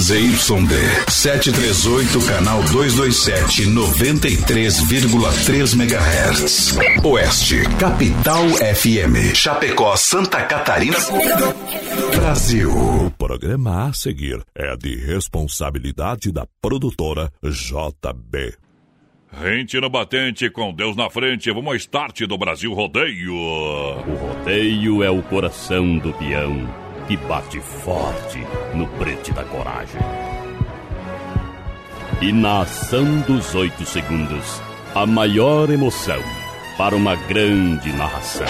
ZYD 738, canal 227, 93,3 MHz. Oeste, Capital FM. Chapecó, Santa Catarina. Brasil. O programa a seguir é de responsabilidade da produtora JB. Rente no batente, com Deus na frente, vamos ao start do Brasil Rodeio. O rodeio é o coração do peão que bate forte no prete da coragem. E na ação dos oito segundos, a maior emoção para uma grande narração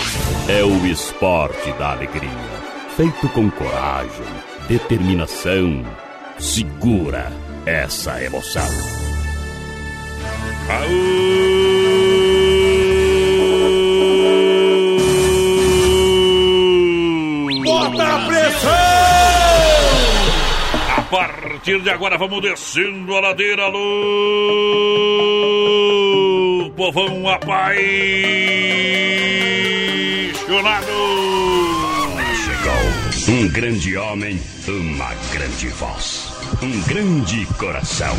é o esporte da alegria, feito com coragem, determinação. Segura essa emoção. Bota partir de agora vamos descendo a ladeira, alô! Povão apaixonado! Chegou um grande homem, uma grande voz, um grande coração.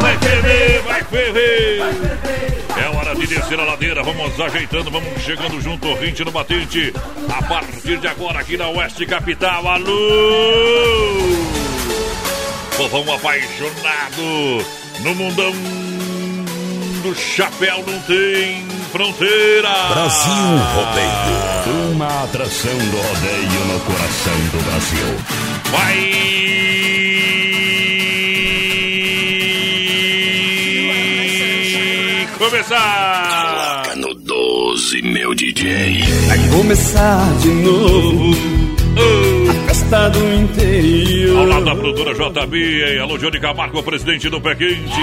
Vai ferver, vai ferver! É hora de descer a ladeira, vamos ajeitando, vamos chegando junto, rente no batente. A partir de agora, aqui na Oeste Capital, alô! Povão apaixonado no mundão do chapéu não tem fronteira. Brasil Rodeio. Uma atração do rodeio no coração do Brasil. Vai começar! Coloca no 12, meu DJ. Vai começar de novo a festa do interior. Ao lado da produtora JB, alô Johnny Camargo, presidente do Pé Quente.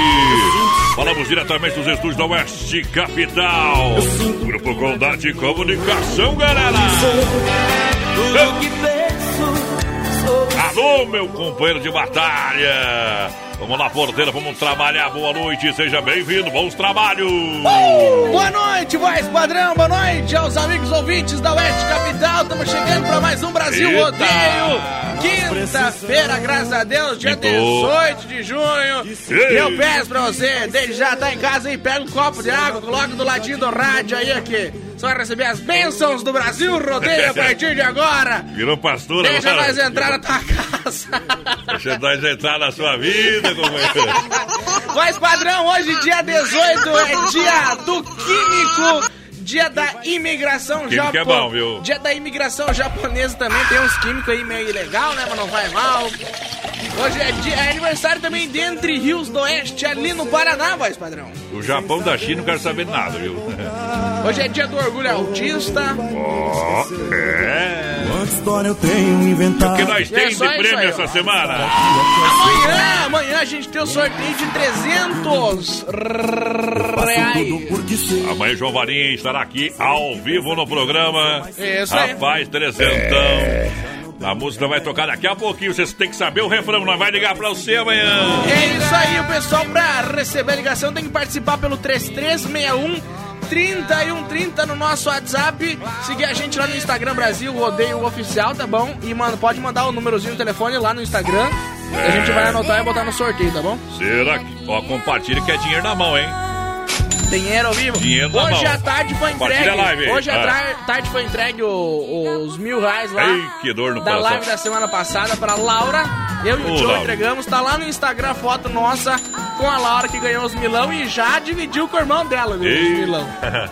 Falamos diretamente dos estúdios da Oeste Capital. Grupo Condade de Comunicação, galera. Tudo que sobre Alô, meu companheiro de batalha. Vamos lá, porteira, vamos trabalhar. Boa noite, seja bem-vindo. Bons trabalhos. Boa noite, voz padrão. Boa noite aos amigos ouvintes da Oeste Capital. Estamos chegando para mais um Brasil Eita. Rodeio. Quinta-feira, graças a Deus, dia Quintou. 18 de junho. E eu peço pra você, desde já tá em casa aí, pega um copo de água, coloca do ladinho do rádio aí aqui. Você vai receber as bênçãos do Brasil Rodeio a partir de agora. Virou pastora Deixa agora. nós entrar na tua casa. Deixa nós entrar na sua vida, companheiro. Voz padrão, hoje dia 18 é dia do Químico. Dia da imigração Químico é japonesa. bom, viu? Dia da imigração japonesa também. Tem uns químicos aí meio ilegal, né? Mas não vai mal. Hoje é, dia, é aniversário também de Entre Rios do Oeste, ali no Paraná, voz padrão. O Japão da China não quero saber nada, viu? Hoje é dia do orgulho autista. Ó, é. Quanta história eu tenho inventado. O que nós É temos só de prêmio aí, essa ó. semana? Amanhã, amanhã a gente tem o sorteio de 300 reais. Amanhã João Varinha estará aqui ao vivo no programa. Isso aí. Rapaz, trezentão. A música vai tocar daqui a pouquinho. Vocês têm que saber o refrão. Nós vai ligar pra você amanhã. É isso aí, o pessoal, pra receber a ligação tem que participar pelo 3361 3130 no nosso WhatsApp. Seguir a gente lá no Instagram Brasil, Rodeio Oficial, tá bom? E, mano, pode mandar o númerozinho do telefone lá no Instagram. que A gente vai anotar e botar no sorteio, tá bom? Será que. Ó, compartilha que é dinheiro na mão, hein? Dinheiro ao vivo. Dinheiro Hoje à tarde foi entregue. live. Hoje à Ah. tarde foi entregue o- os mil reais lá. Ei, que dor no da coração. live da semana passada pra Laura. Eu e o Ô, Joe Laura. entregamos. Tá lá no Instagram a foto nossa com a Laura que ganhou os milão e já dividiu com o irmão dela, viu? Os milão.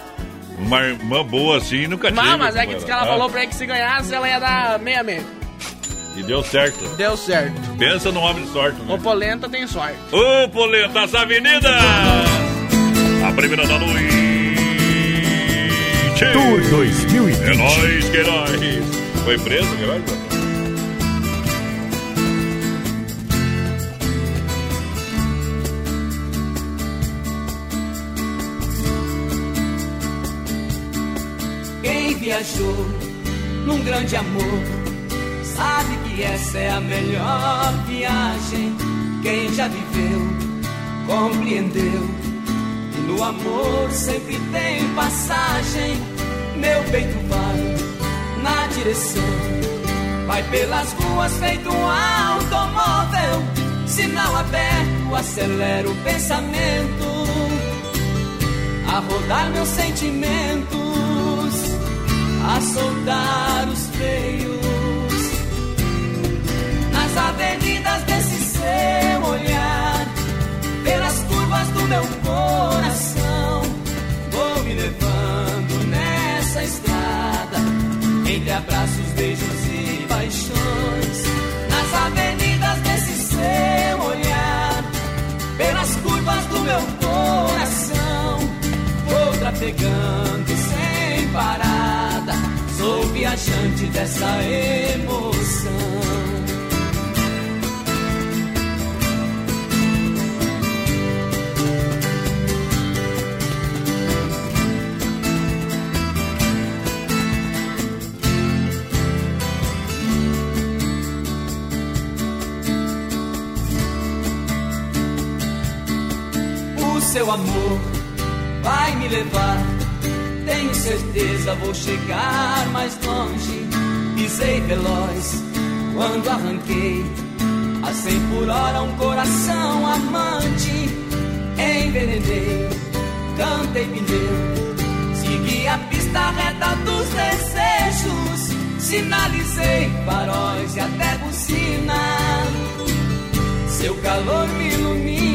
Uma irmã boa assim nunca tive. Mas, mas é que que ela Ah, falou pra ele que se ganhasse ela ia dar meia meia. E deu certo. Deu certo. Pensa no homem de sorte, né? O Polenta tem sorte. Ô, Polenta, das avenidas! A primeira da noite! Tour 2020. É nóis, que nóis! Foi preso, que nóis? Quem viajou num grande amor sabe que essa é a melhor viagem. Quem já viveu compreendeu no amor sempre tem passagem. Meu peito vai na direção, vai pelas ruas feito um automóvel. acelero o pensamento, a rodar meus sentimentos, a soltar os freios. Nas avenidas desse seu olhar, meu coração, vou me levando nessa estrada, entre abraços, beijos e paixões, nas avenidas desse seu olhar, pelas curvas do meu coração, vou trafegando sem parada, sou viajante dessa emoção. Seu amor vai me levar. Tenho certeza vou chegar mais longe. Pisei veloz quando arranquei a 100 por hora um coração amante. Envenenei, cantei pneu, segui a pista reta dos desejos. Sinalizei faróis e até buzina. Seu calor me ilumina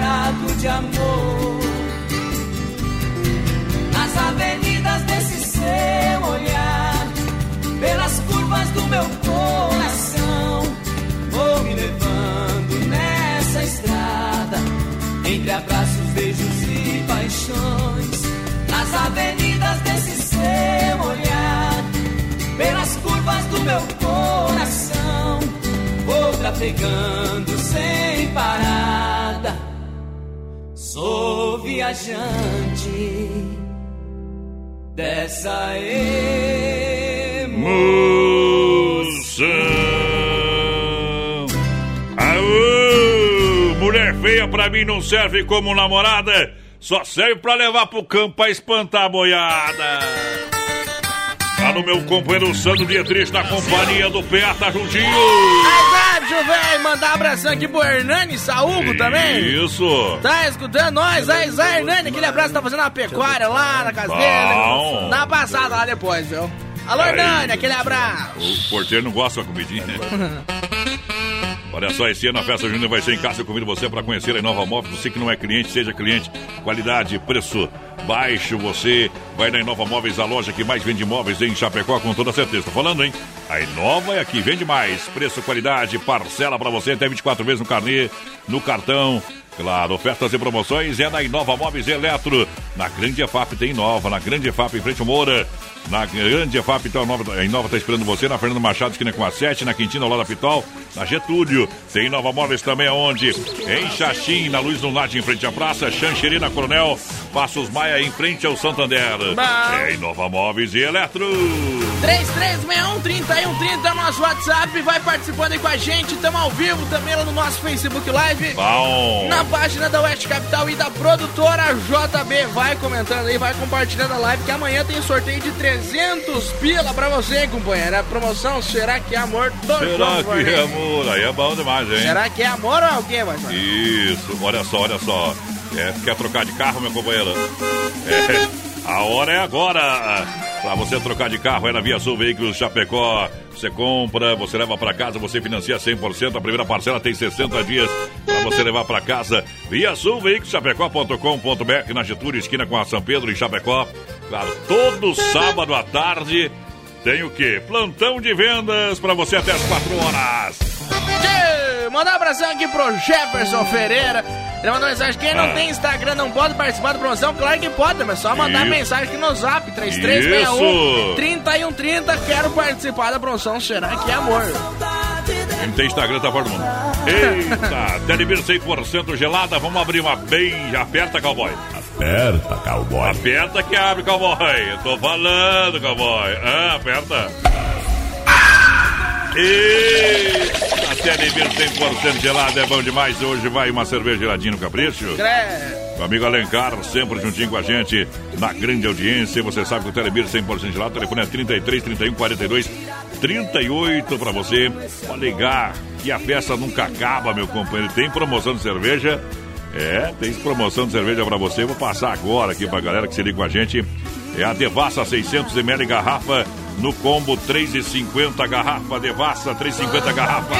disparado de amor. Nas avenidas desse seu olhar, pelas curvas do meu coração, vou me levando nessa estrada, entre abraços, beijos e paixões. Nas avenidas desse seu olhar, pelas curvas do meu coração, vou trafegando sem parada. Sou viajante dessa Moção. Aô, mulher feia pra mim não serve como namorada, só serve pra levar pro campo pra espantar a boiada. Tá no meu companheiro Sandro Dietrich na companhia do PA, tá juntinho. Aí, velho, mandar um abração aqui pro Hernani Saúgo também. Isso. Tá escutando nós? Aí, Zé Hernani, aquele abraço, tá fazendo uma pecuária lá na casa Bom. dele. Dá uma passada lá depois, viu? Alô. Hernani, aquele abraço. O porteiro não gosta da comidinha, né? Olha só, esse ano a festa junina vai ser em casa. Eu convido você para conhecer a Inova Móveis. Você que não é cliente, seja cliente. Qualidade, preço baixo. Você vai na Inova Móveis, a loja que mais vende móveis em Chapecó, com toda certeza. Tô falando, hein? A Inova é aqui, vende mais. Preço, qualidade, parcela para você até 24 vezes no carnê, no cartão. Claro, ofertas e promoções é na Inova Móveis Eletro. Na Grande EFAP tem Inova, na Grande EFAP em frente ao Moura. Na Grande EFAP, a Nova, a Inova está esperando você. Na Fernando Machado, esquina com a 7, na Quintina, ao lado da Pitol. Na Getúlio, tem Nova Móveis também aonde? Em Xaxim, na Luz do Norte, em frente à praça. Xanxerê, na Coronel. Passos Maia, em frente ao Santander. Bom. É Inova Móveis e Eletro. 3361-3130 é o nosso WhatsApp. Vai participando aí com a gente. Tamo ao vivo também lá no nosso Facebook Live. Bom. Na página da Oeste Capital e da produtora JB. Vai comentando aí, vai compartilhando a live que amanhã tem sorteio de 300 pila pra você, companheiro. A promoção Será que é amor do Será João que é amor? Aí é bom demais, hein? Será que é amor ou o quê, mais Isso, olha só, olha só. É, quer trocar de carro, meu companheiro? É, a hora é agora. Pra você trocar de carro é na Via Sul Veículos Chapecó. Você compra, você leva pra casa, você financia 100%. A primeira parcela tem 60 dias pra você levar pra casa. Via Sul Veículos Chapecó.com.br na Getúlio, esquina com a São Pedro em Chapecó. Claro, todo sábado à tarde tem o quê? Plantão de vendas pra você até as 4 horas. Tchê, Mandar um abração aqui pro Jefferson Ferreira. Ele mandou mensagem: quem não Ah. tem Instagram não pode participar da promoção? Claro que pode, mas só mandar Isso. mensagem aqui no zap: Isso. 3361 3130. Quero participar da promoção. Será que é amor? Quem não tem Instagram tá fora do mundo. Eita, Telebir 100% gelada. Vamos abrir uma bem. Aperta, cowboy. Aperta, cowboy. Aperta que abre, cowboy. Eu tô falando, cowboy. Ah, aperta. Eita, Telebir 100% gelada é bom demais. Hoje vai uma cerveja geladinha no capricho. Credo. Meu amigo Alencar, sempre juntinho com a gente, na grande audiência. Você sabe que o Telebir 100% gelado, o telefone é 33 31 42 38 para você. Pode ligar que a festa nunca acaba, meu companheiro. Tem promoção de cerveja. É, tem promoção de cerveja para você. Vou passar agora aqui pra galera que se liga com a gente. É a Devassa 600ml garrafa no combo 3,50 garrafa, devassa 3,50 garrafa.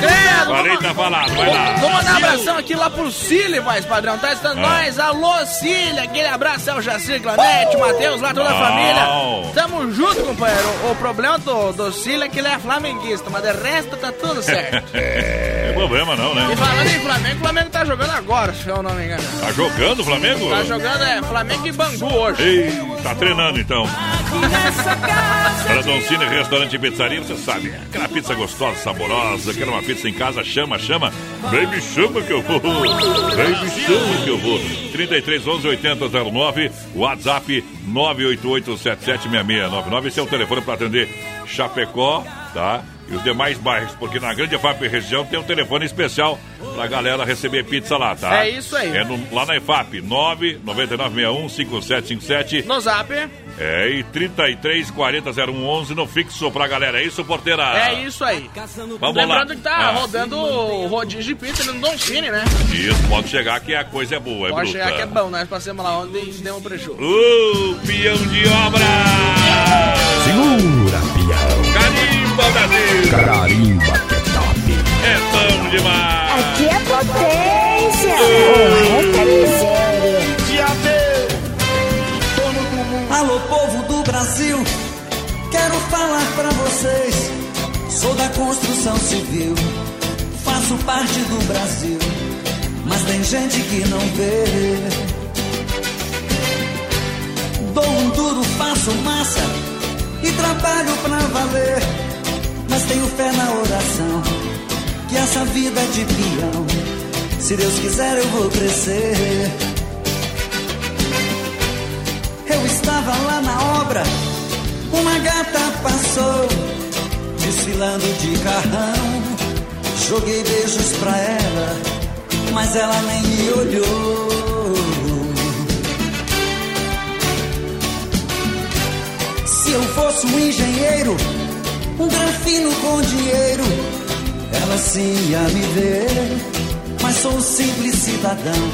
Credo, Falei, tá falado, vai lá. Vou mandar um abração aqui lá pro Cile, voz padrão. Tá estando Ah. nós. Alô, Cile. Aquele abraço é o Jacir Clanete, o Matheus, lá toda a família. Tamo junto, companheiro. O problema do, do Cile é que ele é flamenguista, mas de resto tá tudo certo. Problema não, E né? falando em Flamengo, o Flamengo tá jogando agora, se eu não me engano. Tá jogando o Flamengo? Tá jogando, é, Flamengo e Bangu hoje. Ei, tá treinando então. Para Doncini Restaurante e Pizzaria, você sabe, aquela pizza gostosa, saborosa, quer uma pizza em casa, chama, chama. Vem me chama que eu vou. Vem me chama que eu vou. 33 11 80 09, WhatsApp 988 776699. Esse é o telefone para atender Chapecó, tá? E os demais bairros, porque na Grande EFAP região tem um telefone especial pra galera receber pizza lá, tá? É isso aí. É no- lá na EFAP, 99961 5757. No zap, É, e 33 40 0111 no fixo pra galera. É isso, porteira? é isso aí. Vamos Lembrando lá. que tá Ah, rodando o rodízio de pizza no Don Cine, né? Isso, pode chegar que a coisa é boa, é Pode bruta. chegar que é bom, nós passamos lá ontem e demos um prejuízo. Uh, peão de obra! Segura, pião. Carimba, Brasil! Carimba que é top. É bom demais! Aqui é potência! O resto é miséria! Alô, povo do Brasil, quero falar pra vocês. Sou da construção civil, faço parte do Brasil, mas tem gente que não vê. Dou um duro, faço massa e trabalho pra valer, mas tenho fé na oração que essa vida é de peão. Se Deus quiser, eu vou crescer. Eu estava lá na obra, uma gata passou, desfilando de carrão. Joguei beijos pra ela, mas ela nem me olhou. Se eu fosse um engenheiro, um granfino com dinheiro, ela sim ia me ver. Mas sou um simples cidadão,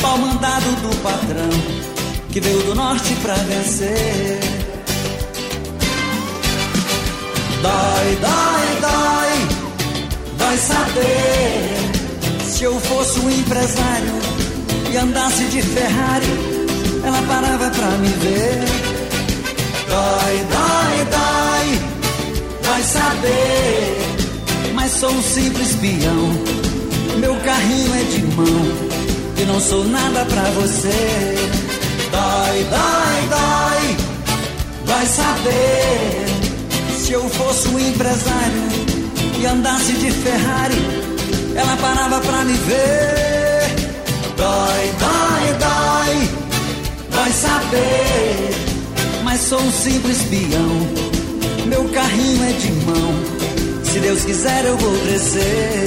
pau mandado do patrão que veio do norte pra vencer. Dói, dói, dói, dói saber. Se eu fosse um empresário e andasse de Ferrari, ela parava pra me ver. Dói, dói, dói, dói saber. Mas sou um simples peão. Meu carrinho é de mão e não sou nada pra você. Dói, dói, dói, vai saber. Se eu fosse um empresário e andasse de Ferrari, ela parava pra me ver. Dói, dói, dói, vai saber. Mas sou um simples peão. Meu carrinho é de mão. Se Deus quiser, eu vou crescer.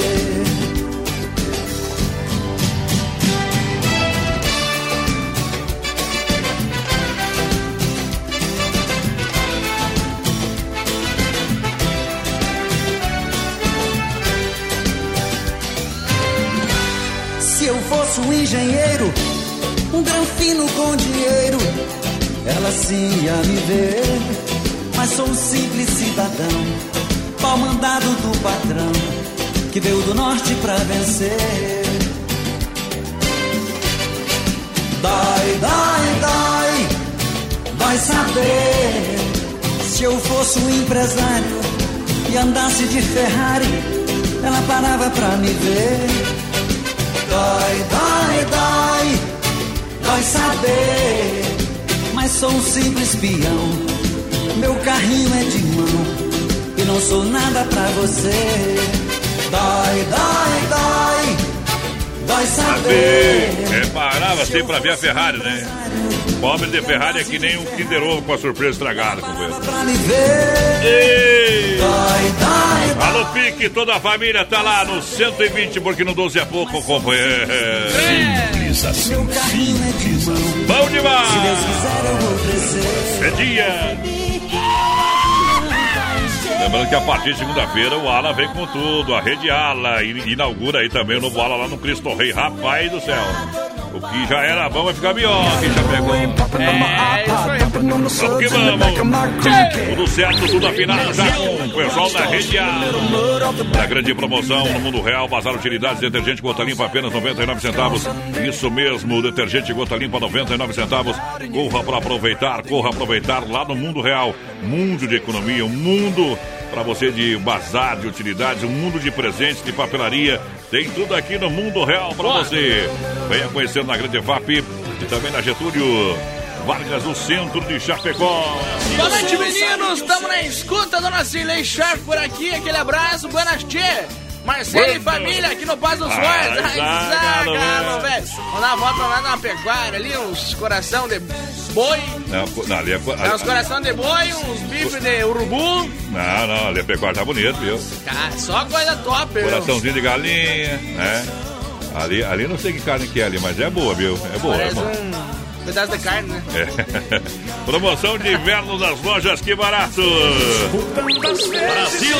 Se eu fosse um engenheiro, um granfino com dinheiro, ela sim ia me ver. Mas sou um simples cidadão, pau mandado do patrão, que veio do norte pra vencer. Dói, dói, dói, vai saber. Se eu fosse um empresário e andasse de Ferrari, ela parava pra me ver. Dói, dói, dói, dói saber. Mas sou um simples peão. Meu carrinho é de mão e não sou nada pra você. Dói, dói, dói, dói saber. É, parava sempre pra ver a Ferrari, né? Pobre de Ferrari é que nem um Kinder Ovo com a surpresa estragada, companheiro. Pra me ver. Ei! Dói, dói, dói. Alô, Pique, toda a família tá lá no 120, porque no 12 é pouco, companheiro. Simples assim. Meu carrinho é de mão. Bom Se Deus demais! quiser, eu vou crescer. É dia! Lembrando que a partir de segunda-feira o Ala vem com tudo. A Rede Ala inaugura aí também o novo Ala lá no Cristo Rei. Rapaz do céu. O que já era bom vai ficar melhor. Quem já pegou? É, isso aí. Vamos que vamos. Tudo certo, tudo afinado já o pessoal da Rede Ala. Da grande promoção no mundo real, Bazar Utilidades, detergente gota limpa apenas 99 centavos. Isso mesmo, detergente gota limpa 99 centavos. Corra para aproveitar, corra aproveitar lá no mundo real. Mundo de economia, um mundo para você de bazar de utilidades, um mundo de presentes, de papelaria. Tem tudo aqui no mundo real para você. Venha conhecer na Grande FAP e também na Getúlio Vargas, no centro de Chapecó. Boa noite, meninos. Estamos na escuta, dona Cirlei Sharp por aqui. Aquele abraço, buenas tchê. Marcelo e família aqui no Paz dos Fortes. Ai, Zagalo, velho. Vamos dar uma volta lá na pecuária ali, uns coração de boi. Não, não, ali é, É, uns coração de boi, uns bifes de urubu. não, não, ali a pecuária tá bonito, viu? Cara, só coisa top, viu? Coraçãozinho de galinha, né? Ali, ali não sei que carne que é ali, mas é boa, viu? É boa, é boa. um pedaço de carne, né? É. Promoção de inverno das lojas Que Barato. Brasil.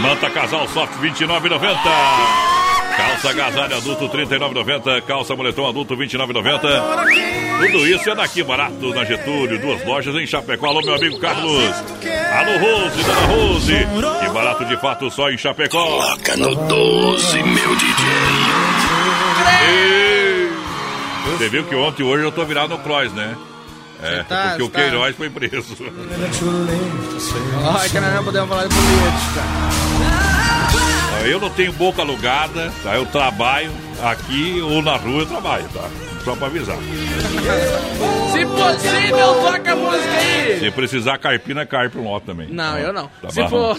Manta Casal Soft 29,90. Calça agasalho adulto 39,90. Calça moletom adulto 29,90. Tudo isso é daqui barato na Getúlio. Duas lojas em Chapecó. Alô, meu amigo Carlos. Alô, Rose, dona Rose. Que barato de fato só em Chapecó. Coloca no 12, meu DJ. Ei. Você viu que ontem e hoje eu tô virado no Cross, né? É, tá- porque o tá- Queiroz foi preso. Ai, que nós não podemos falar de política. Eu não tenho boca alugada, tá? Eu trabalho aqui ou na rua eu trabalho, tá? Só pra avisar. Se possível, toca a música aí. Se precisar carpina, carpe um lote também. Não, eu não. Tá Se, for...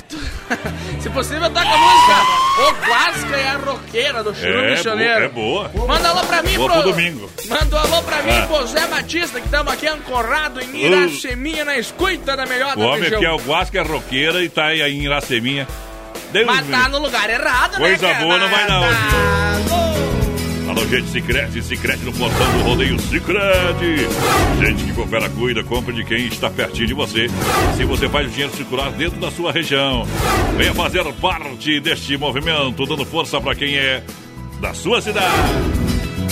Se possível, toca a música. O Guasca e a roqueira do Chiru É, Missioneiro. é boa. Manda alô pra mim, Boa pro... pro domingo. Manda alô pra mim, Ah. pro Zé Batista, que estamos aqui ancorado em Iraceminha, na escuta da melhor O da homem região. aqui é o Guasca, é roqueira e tá aí em Iraceminha. Deus Mas tá no lugar errado, Coisa né? cara? boa não vai não. Tá Alô, gente, Sicredi, Sicredi no portão do rodeio Sicredi. Gente que coopera, cuida, compra de quem está pertinho de você. Se você faz o dinheiro circular dentro da sua região, venha fazer parte deste movimento, dando força para quem é da sua cidade.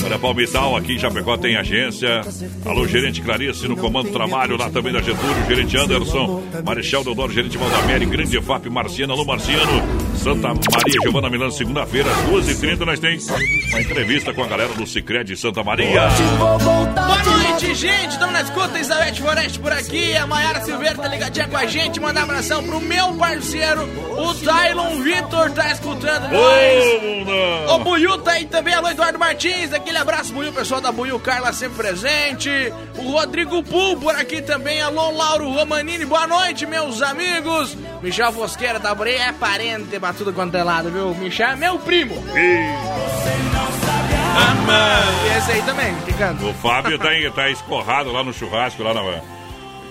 Olha, Palmital, aqui em Chapecó tem agência. Alô, gerente Clarice no comando do trabalho, lá também da Getúlio, gerente Anderson, Marechal Deodoro, gerente Valdamere, Grande FAP, Marciano, alô Marciano, Santa Maria, Giovana Milano, segunda-feira, às 2h30, nós temos uma entrevista com a galera do Cicred Santa Maria. Boa noite, gente. Estamos na escuta. Elizabeth Foreste por aqui. A Mayara Silveira tá ligadinha com a gente. Mandar um abração pro meu parceiro, o Tylon Vitor, tá escutando nós. Ô, mundão! O Buiu tá aí também, alô Eduardo Martins, aquele abraço Buiu, pessoal da Buiu, Carla sempre presente. O Rodrigo Pul por aqui também, alô Lauro Romanini, boa noite meus amigos. Michel Fosqueira tá por aí, é parente pra tudo quanto é lado, viu? Michel é meu primo. E esse aí também, que canta. O Fábio tá, tá escorrado lá no churrasco, lá na,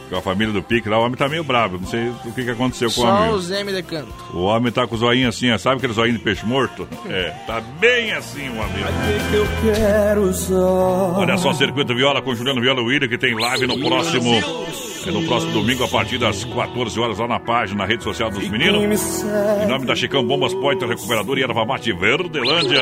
com a família do Pique, lá o homem tá meio bravo. Não sei o que, que aconteceu com o Só homem. o Zé me de canto. O homem tá com o zoinho assim, sabe aquele zoinho de peixe morto? É, tá bem assim o amigo. Eu quero só. Olha só, Circuito Viola com Juliano Viola William, que tem live no próximo. É no próximo domingo, a partir das 14 horas, lá na página, na rede social dos meninos. Em nome da Chicão Bombas Poiter Recuperador e Erva Mate Verdelândia.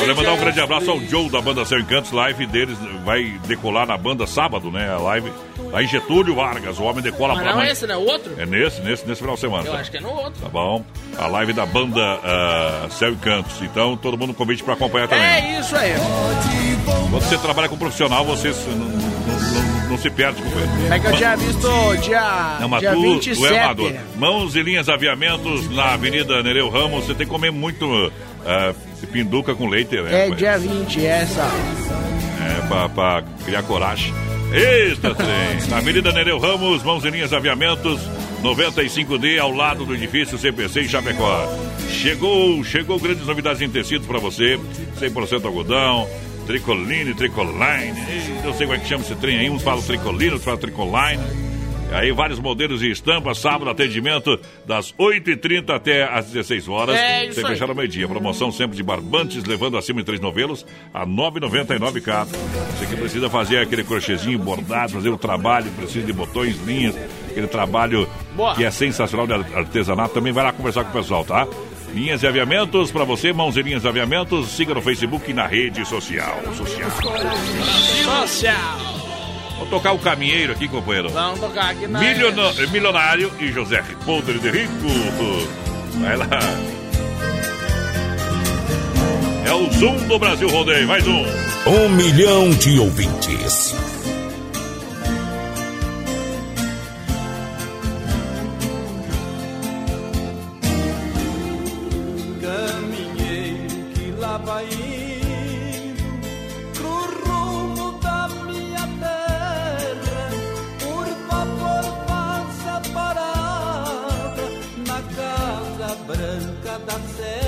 Olha, mandar um grande abraço ao Joe da banda Céu Encantos. Live deles vai decolar na banda sábado, né? A live em Getúlio Vargas. O homem decola Mas pra não é esse, né? O outro? É nesse, nesse, nesse final de semana. Eu tá? acho que é no outro. Tá bom? A live da banda ah, Céu e Cantos. Então, todo mundo convite para acompanhar também. É isso aí. Quando você trabalha com profissional, você se- não, não- não- não se perde com ele. É que eu tinha visto dia, Não, mas dia tu, 27. tu é amador. Mãos e linhas aviamentos na Avenida Nereu Ramos. Você tem que comer muito ah, pinduca com leite, né? É dia 20, essa. É, pra, pra criar coragem. Eita, trem. Na Avenida Nereu Ramos, Mãos e Linhas Aviamentos, 95D, ao lado do edifício CPC em Chapecó. Chegou, chegou grandes novidades em tecidos para você. 100% algodão, tricoline, tricoline. Ei, Não sei como é que chama esse trem aí. Uns falam tricolino, outros falam tricoline. Aí vários modelos e estampas, sábado, atendimento das 8h30 até às 16 horas. É isso Sem aí. fechar ao meio-dia. Promoção sempre de barbantes, levando acima de três novelos a 9,99 cada. Você que precisa fazer aquele crochêzinho bordado, fazer o trabalho, precisa de botões, linhas, aquele trabalho Boa. que é sensacional de artesanato. Também vai lá conversar com o pessoal, tá? Linhas de aviamentos para você, mãos e linhas de aviamentos. Siga no Facebook e na rede social. Social. Social. Vou tocar o caminheiro aqui, companheiro. Vamos tocar aqui na. Miliono- milionário e José Podre de Rico. Vai lá. É o Zoom do Brasil Rodeio. Mais um. Um milhão de ouvintes. Branca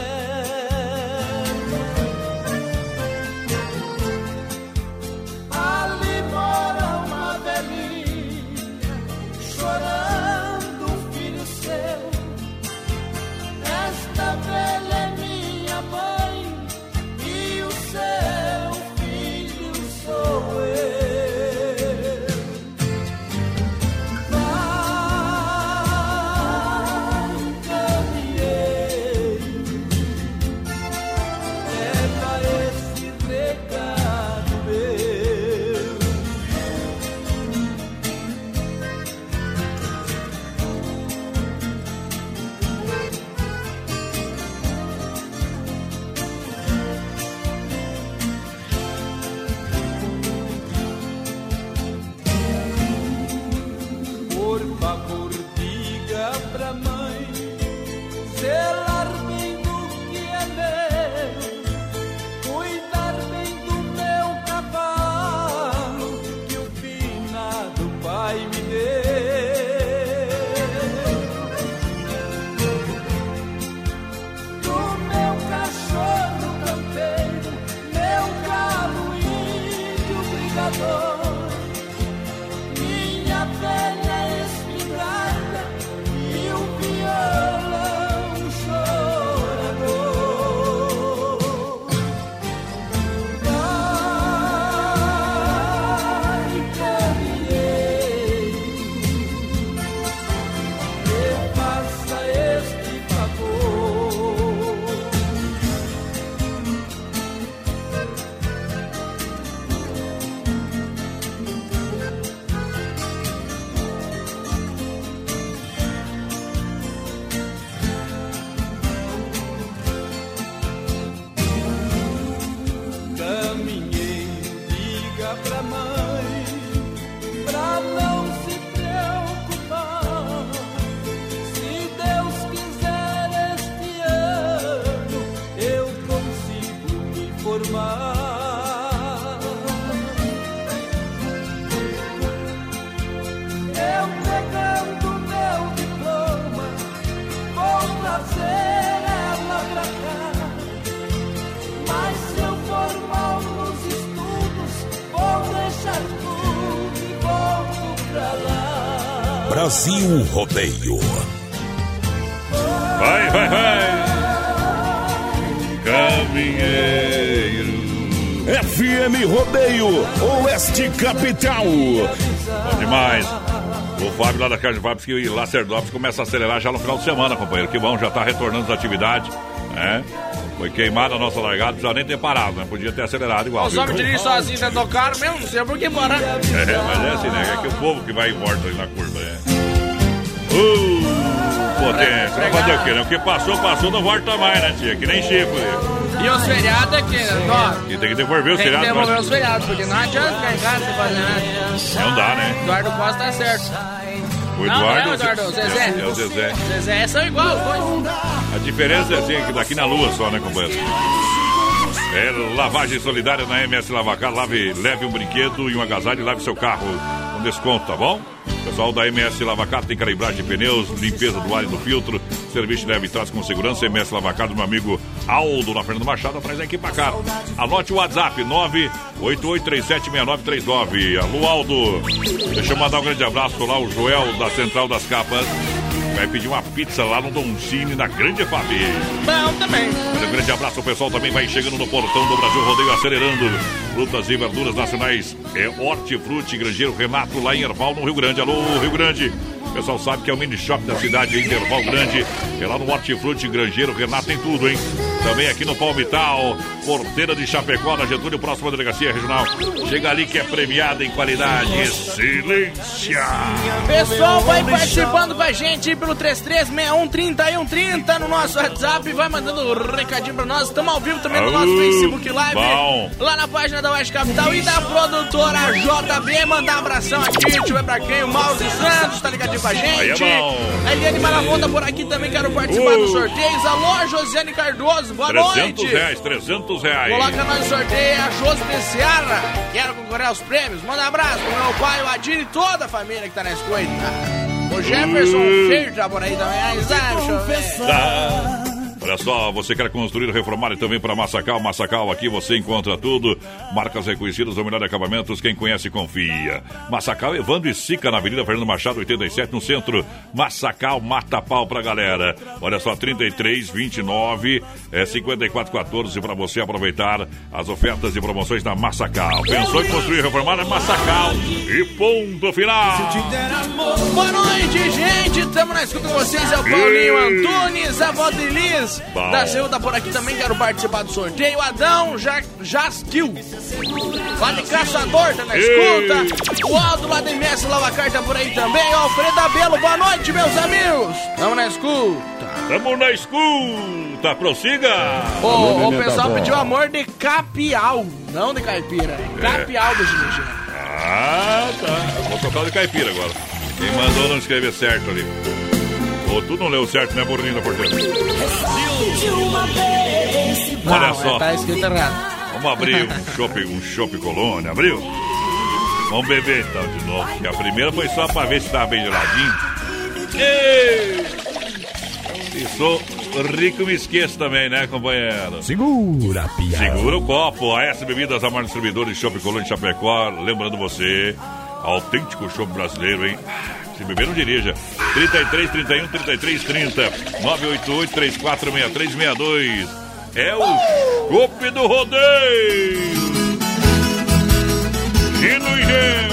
Brasil Rodeio. Vai, vai, vai. Caminheiro. FM Rodeio, Oeste Capital. Bom demais. O Fábio lá da Casa de Fábio que o Lacerdópolis começa a acelerar já no final de semana, companheiro. Que bom, já está retornando as atividades. Né? Foi queimada a nossa largada, precisava nem ter parado, né? Podia ter acelerado igual. Os homens viu? dirigem sozinhos dentro do carro mesmo, não sei por que parar. É, mas é assim, né? É que o povo que vai e volta aí na. Uh, potência. Vai fazer o quê, né? O que passou, passou, não volta mais, né, tia? Que nem né? E os feriados é que, ó, E tem que devolver os tem que feriados. devolver mas os feriados, porque não adianta ficar em casa sem fazer nada. Não dá, né? Eduardo Costa tá certo. O Não, Eduardo. não é o Eduardo, o Zezé. É, é o Zezé. Zezé são igual, os dois. A diferença é assim, que daqui na lua só, né, companheiro? É lavagem solidária na MS Lavacar. Lave, leve um brinquedo e um agasalho e lave seu carro com desconto, tá bom? Pessoal da MS Lavacar tem calibragem de pneus, limpeza do ar e do filtro, serviço leve e traz com segurança. MS Lavacar do meu amigo Aldo na Fernando Machado, atrás da equipe cara. Anote o WhatsApp 988376939. Alô, Aldo. Deixa eu mandar um grande abraço lá, o Joel da Central das Capas. Vai pedir uma pizza lá no Don Cine, na Grande FAB. Bom também. Olha, Um grande abraço, o pessoal também vai chegando no portão do Brasil Rodeio, acelerando. Frutas e verduras nacionais. É Hortifruti Grangeiro Renato, lá em Erval, no Rio Grande. Alô, Rio Grande. O pessoal sabe que é o mini shop da cidade, Interval Grande. É lá no Hortifruti Grangeiro. Renato tem tudo, hein? Também aqui no Palmital, Porteira de Chapecó, na Getúlio, próxima delegacia regional. Chega ali que é premiada em qualidade. Excelência! Pessoal, vai participando com a gente pelo 33613130 no nosso WhatsApp. Vai mandando um recadinho pra nós. Estamos ao vivo também no nosso Facebook Live. bom. Lá na página da Oeste Capital e da produtora JB. Mandar um abração aqui. Deixa eu ver pra quem. O Mauro Santos tá ligadinho com a gente. Aí é bom. A Eliane Maramonda por aqui também. Quero participar Uh. dos sorteios. Alô, Josiane Cardoso. Boa 300 noite. reais, 300 reais. Coloca nós no sorteio a Josi de Seara. Quero concorrer aos prêmios. Manda um abraço pro meu pai, o Adir e toda a família que tá na escuta. O Jefferson Uh. Filho tá por aí também. Aí, sabe, deixa eu ver. Olha só, você quer construir, reformar e também para Massacal. Massacal, aqui você encontra tudo. Marcas reconhecidas, o melhor acabamentos, quem conhece confia. Massacal, Evandro e Sica, na Avenida Fernando Machado, 87, no centro. Massacal, mata pau pra galera. Olha só, 33, 29, é 54, 14 para você aproveitar as ofertas e promoções da Massacal. Pensou em construir e reformar? É Massacal. E ponto final. Boa noite, gente. Tamo na escuta com vocês. É o Paulinho Antunes, a avó Bom. Da Silva tá por aqui também. Quero participar do sorteio. Adão ja Jasquil. Lá de Caçador, tá na escuta. O Aldo lá de MS Lavacar tá por aí também. O Alfredo Abelo, boa noite, meus amigos. Tamo na escuta. Tamo na escuta, prossiga. O, o pessoal pediu amor de capial, não de caipira. É capial do Ginegê. Ah, tá. Vou tocar o de caipira agora. Quem mandou não escrever certo ali. Ou tu não leu certo, né, burrinho da porteira? Olha Não, só. Tá escrito errado. Vamos abrir um chopp, um chopp colônia. Abriu? Vamos beber então de novo. Porque a primeira foi só pra ver se tava bem geladinho. Ei! E sou rico me esqueço também, né, companheiro? Segura, pia. Segura o copo. A S Bebidas, a maior distribuidora de Chopp Colônia de Chapecó. Lembrando você, autêntico chopp brasileiro, hein? Se beber, não dirija. 33, 31, 33, 30. 988 3463 62. É o chopp do rodeio. Gino e.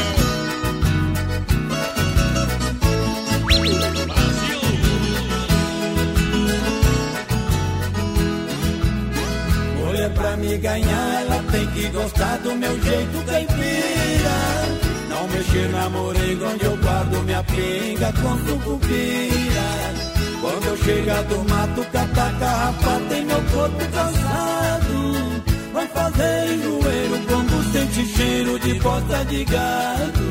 Mulher pra me ganhar, ela tem que gostar do meu jeito caipira. Mexer na morega onde eu guardo minha pinga com sucupira. Quando eu chegar do mato, catar carrapato em meu corpo cansado. Vai fazer enjoeiro quando sente cheiro de bota de gado.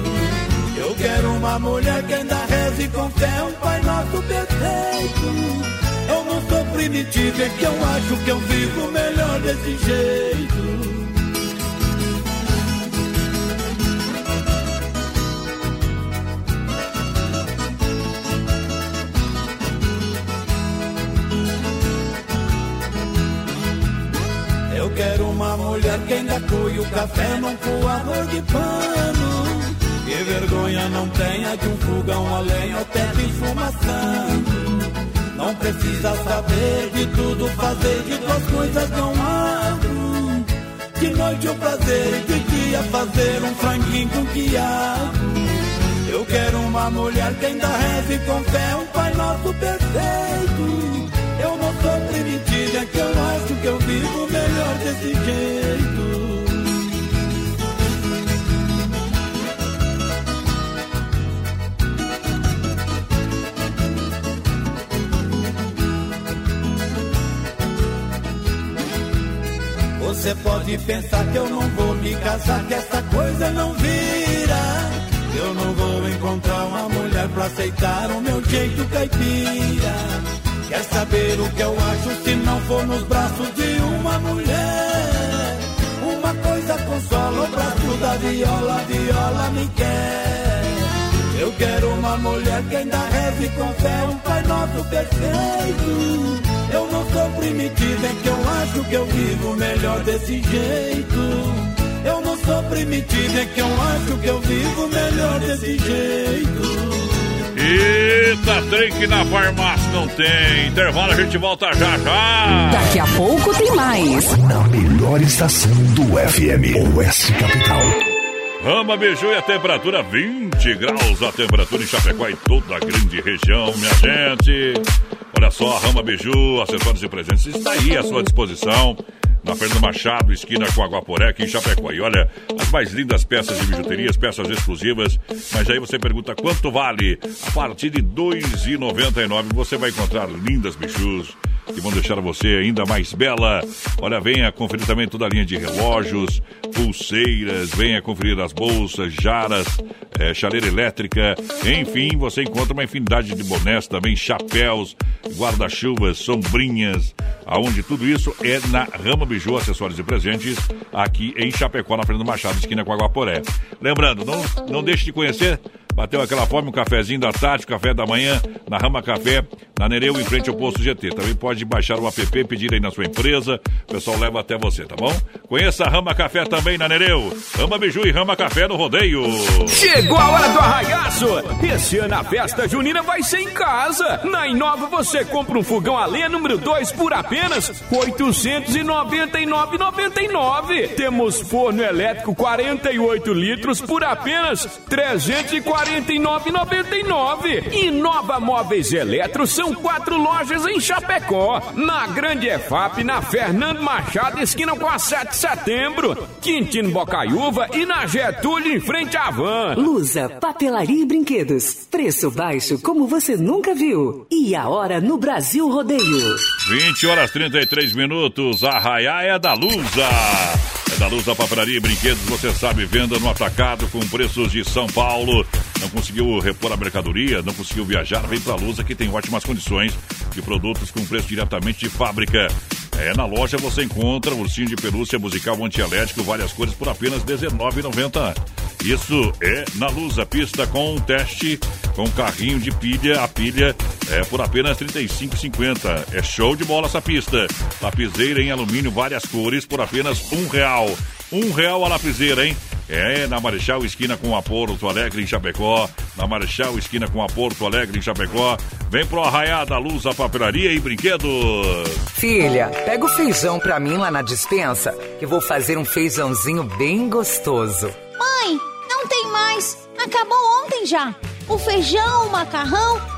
Eu quero uma mulher que ainda reze com fé um Pai Nosso perfeito. Eu não sou primitivo, é que eu acho que eu vivo melhor desse jeito. Quero uma mulher que ainda coe o café num coador de pano. Que vergonha não tenha de um fogão a lenha ou teto esfumaçando. Não precisa saber de tudo, fazer de duas coisas não abro. De noite o prazer e de dia fazer um franguinho com quiabo. Eu quero uma mulher que ainda reze com fé um Pai Nosso perfeito. Eu não primitiva, é que eu acho que eu vivo melhor desse jeito. Você pode pensar que eu não vou me casar, que essa coisa não vira. Eu não vou encontrar uma mulher pra aceitar o meu jeito caipira. Quer saber o que eu acho se não for nos braços de uma mulher? Uma coisa consola o braço da viola, viola me quer. Eu quero uma mulher que ainda reze com fé um Pai Nosso perfeito. Eu não sou primitivo, é que eu acho que eu vivo melhor desse jeito. Eu não sou primitivo, é que eu acho que eu vivo melhor desse jeito. Eita, trem que na farmácia não tem. Intervalo, a gente volta já já. Daqui a pouco tem mais. Na melhor estação do FM, Oeste Capital. Rama beijou e a temperatura 20 20 graus a temperatura em Chapecó e toda a grande região, minha gente. Olha só, Rama Biju, acessórios e presentes está aí à sua disposição. Na Fernando Machado, esquina com Aguaporé, aqui em Chapecó. E olha, as mais lindas peças de bijuterias, peças exclusivas. Mas aí você pergunta quanto vale? A partir de R$ 2,99 você vai encontrar lindas bijus que vão deixar você ainda mais bela. Olha, venha conferir também toda a linha de relógios, pulseiras, venha conferir as bolsas, jaras, é, chaleira elétrica, enfim, você encontra uma infinidade de bonés também, chapéus, guarda-chuvas, sombrinhas, aonde tudo isso é na Rama Biju, acessórios e presentes, aqui em Chapecó, na Fernando Machado, esquina com Aguaporé. Lembrando, não, não deixe de conhecer Bateu aquela fome, um cafezinho da tarde, café da manhã, na Rama Café, na Nereu, em frente ao posto GT. Também pode baixar o app, pedir aí na sua empresa, o pessoal leva até você, tá bom? Conheça a Rama Café também na Nereu. Rama Biju e Rama Café no rodeio. Chegou a hora do arraiaço! Esse ano a festa junina vai ser em casa. Na Inova você compra um fogão a lenha número 2 por apenas R$ 899,99. Temos forno elétrico 48 litros por apenas R$ 340 49,99. E Nova Móveis Eletro são quatro lojas em Chapecó. Na Grande EFAP, na Fernando Machado, esquina com a 7 de setembro. Quintino Bocaiúva e na Getúlio, em frente à van. Lusa, papelaria e brinquedos. Preço baixo como você nunca viu. E a hora no Brasil Rodeio. 20 horas 33 minutos. A Raiá é da Lusa. É da Lusa Papelaria e Brinquedos, você sabe, venda no atacado com preços de São Paulo. Não conseguiu repor a mercadoria, não conseguiu viajar, vem pra Lusa que tem ótimas condições de produtos com preço diretamente de fábrica. É, na loja você encontra ursinho de pelúcia musical antielétrico, várias cores por apenas R$19,90. Isso é na Lusa, pista com teste, com carrinho de pilha, a pilha é por apenas R$ 35,50. É show de bola essa pista. Lapiseira em alumínio, várias cores, por apenas um real. Um real a lapiseira, hein? É, na Marechal Esquina com a Porto Alegre em Chapecó. Na Marechal Esquina com a Porto Alegre em Chapecó. Vem pro Arraiar da Luz, a papelaria e brinquedos. Filha, pega o feijão pra mim lá na dispensa, que vou fazer um feijãozinho bem gostoso. Mãe, não tem mais. Acabou ontem já. O feijão, o macarrão,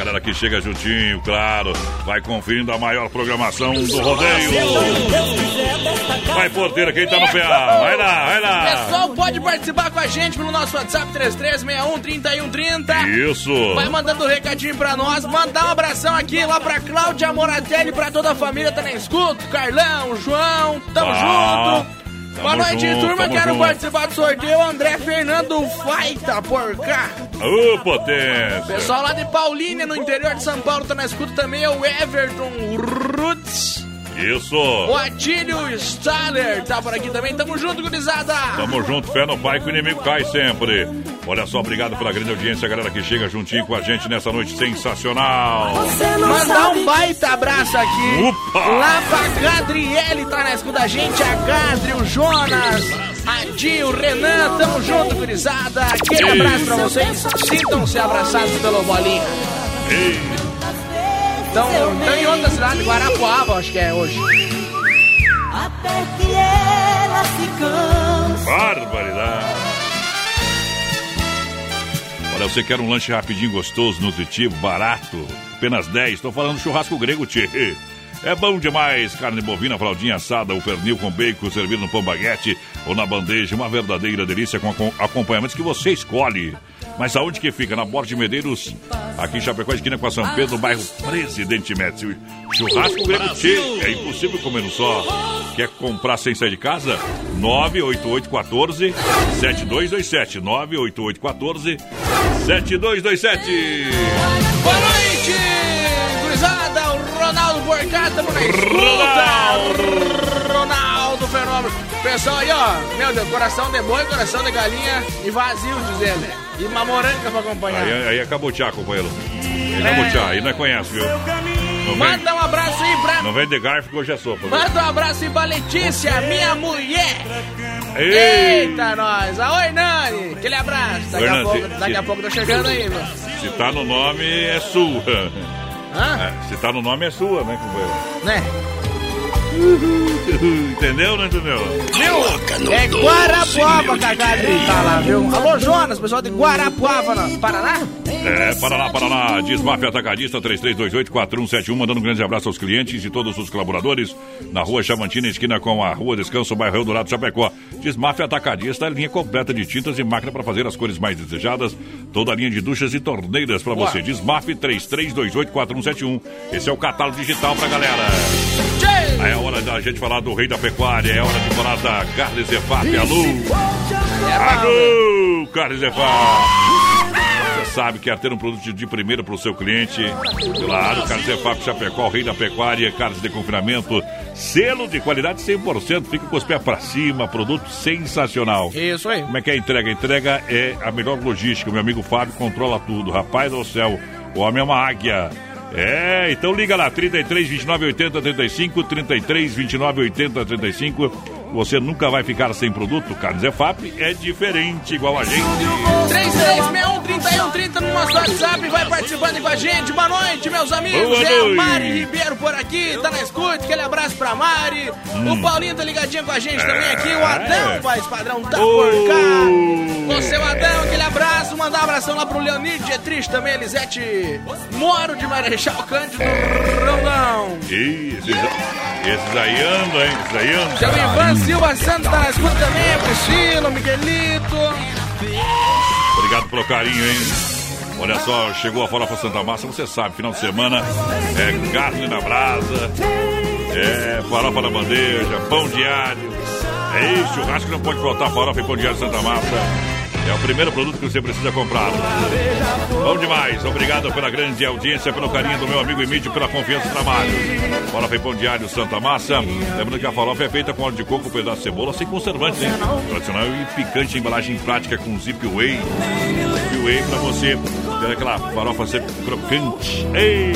Galera que chega juntinho, claro, vai conferindo a maior programação do rodeio. Vai, porteira, quem tá no PA? Vai lá, vai lá. Pessoal, pode participar com a gente pelo nosso WhatsApp 3361-3130. Isso. Vai mandando um recadinho pra nós. Mandar um abração aqui lá pra Cláudia Moratelli, pra toda a família tá na escuta. Carlão, João, tamo Ah, junto. Boa noite, junto, turma. Quero junto. participar do sorteio. André Fernando Faita, por cá. Ô, potência. Pessoal lá de Paulínia, no interior de São Paulo, tá na escuta também. É o Everton Roots. Isso. O Atílio Staller tá por aqui também. Tamo junto, gurizada. Tamo junto, fé no pai que o inimigo cai sempre. Olha só, obrigado pela grande audiência, galera que chega juntinho com a gente nessa noite sensacional. Mandar um baita abraço aqui. Opa! Lá pra Gadriele tá na escuta da gente. A Gadri, o Jonas, a Di, o Renan. Tamo junto, gurizada. Aquele Ei. abraço pra vocês. Sintam-se abraçados pelo bolinha. Ei, Então, então em outra cidade, Guarapuava, acho que é hoje. Até que ela se cansa. barbaridade. Olha, você quer um lanche rapidinho, gostoso, nutritivo, barato, apenas 10. Estou falando do churrasco grego, tchê. É bom demais, carne bovina, fraldinha assada, o pernil com bacon servido no pão baguete ou na bandeja, uma verdadeira delícia com acom- acompanhamentos que você escolhe. Mas aonde que fica? Na Borda de Medeiros, aqui em Chapecó, esquina com a São Pedro, no bairro Presidente Médici. Churrasco grego é impossível comer um só. Quer comprar sem sair de casa? 98814 7227 98814 7227 Boa noite, gurizada. O Ronaldo na escuta. Ronaldo Fenômeno. Pessoal aí, ó. Meu Deus, coração de boi, coração de galinha e vazio, diz ele. E uma moranga pra acompanhar. Aí, aí acabou o tchá, companheiro. Aí acabou tchá, aí não conhece, viu? Não vem, Manda um abraço aí pra. não vem de garfo que hoje é sopa. viu? Manda um abraço aí pra Letícia, minha mulher. Ei! Eita, nós. Oi, Nani. Aquele abraço. Daqui, Oi, a pouco, se- daqui a se- pouco tô chegando aí, meu. Se tá no nome, é sua. Hã? É, se tá no nome, é sua, né, companheiro? Né? Entendeu ou não entendeu? Viu? É Guarapuava que a tá lá, viu? Alô, Jonas, pessoal de Guarapuava, no Paraná. É, Paraná, Paraná, Desmaf Atacadista 33284171, mandando um grande abraço aos clientes e todos os colaboradores na rua Chamantina, esquina com a rua Descanso, bairro Eldorado, Chapecó. Desmaf Atacadista, a linha completa de tintas e máquina para fazer as cores mais desejadas, toda a linha de duchas e torneiras para você. Desmaf 33284171, esse é o catálogo digital pra galera. Aí é hora da gente falar do rei da pecuária, é hora de falar da Carne Zefap, alô! Alô, Carne Zefap! Você sabe que quer ter um produto de primeira para o seu cliente. Claro, Carnes Zefap Chapecó, rei da pecuária, carnes de confinamento, selo de qualidade 100%, fica com os pés para cima, produto sensacional. Isso aí. Como é que é a entrega? A entrega é a melhor logística, meu amigo Fábio controla tudo. Rapaz do céu, o homem é uma águia. É, então liga lá, 33 29 80 35, 33 29 80 35. Você nunca vai ficar sem produto. Carnes Zefap é diferente, igual a gente. 3361-3130 no nosso WhatsApp, vai participando com a gente. Boa noite, meus amigos. Boa é a noite. Mari Ribeiro por aqui, tá na escuta. Aquele abraço pra Mari. Hum. O Paulinho tá ligadinho com a gente também aqui. O É. Adão, vai, padrão, tá Ô. por cá. Você, o Adão, aquele abraço. Mandar um abração lá pro Leonide Dietrich também, Elisete Moro de Marechal Cândido Rondão. Ih, esses, esses aí andam, hein? Esses aí andam. Seu Ivan Silva Santos tá na escuta também, a Priscila, o Miguelito. Obrigado pelo carinho, hein? Olha só, chegou a farofa Santa Massa, você sabe, final de semana é carne na brasa, é farofa na bandeja, pão diário. É isso, churrasco não pode faltar farofa e pão diário Santa Massa. É o primeiro produto que você precisa comprar. Bom demais, obrigado pela grande audiência, pelo carinho do meu amigo Emílio, pela confiança no trabalho. Farofa e pão diário Santa Massa. Lembrando que a farofa é feita com óleo de coco, pedaço de cebola, sem conservante, hein? Tradicional e picante, embalagem prática com zip whey. Zip whey pra você ter aquela farofa sempre crocante. Ei,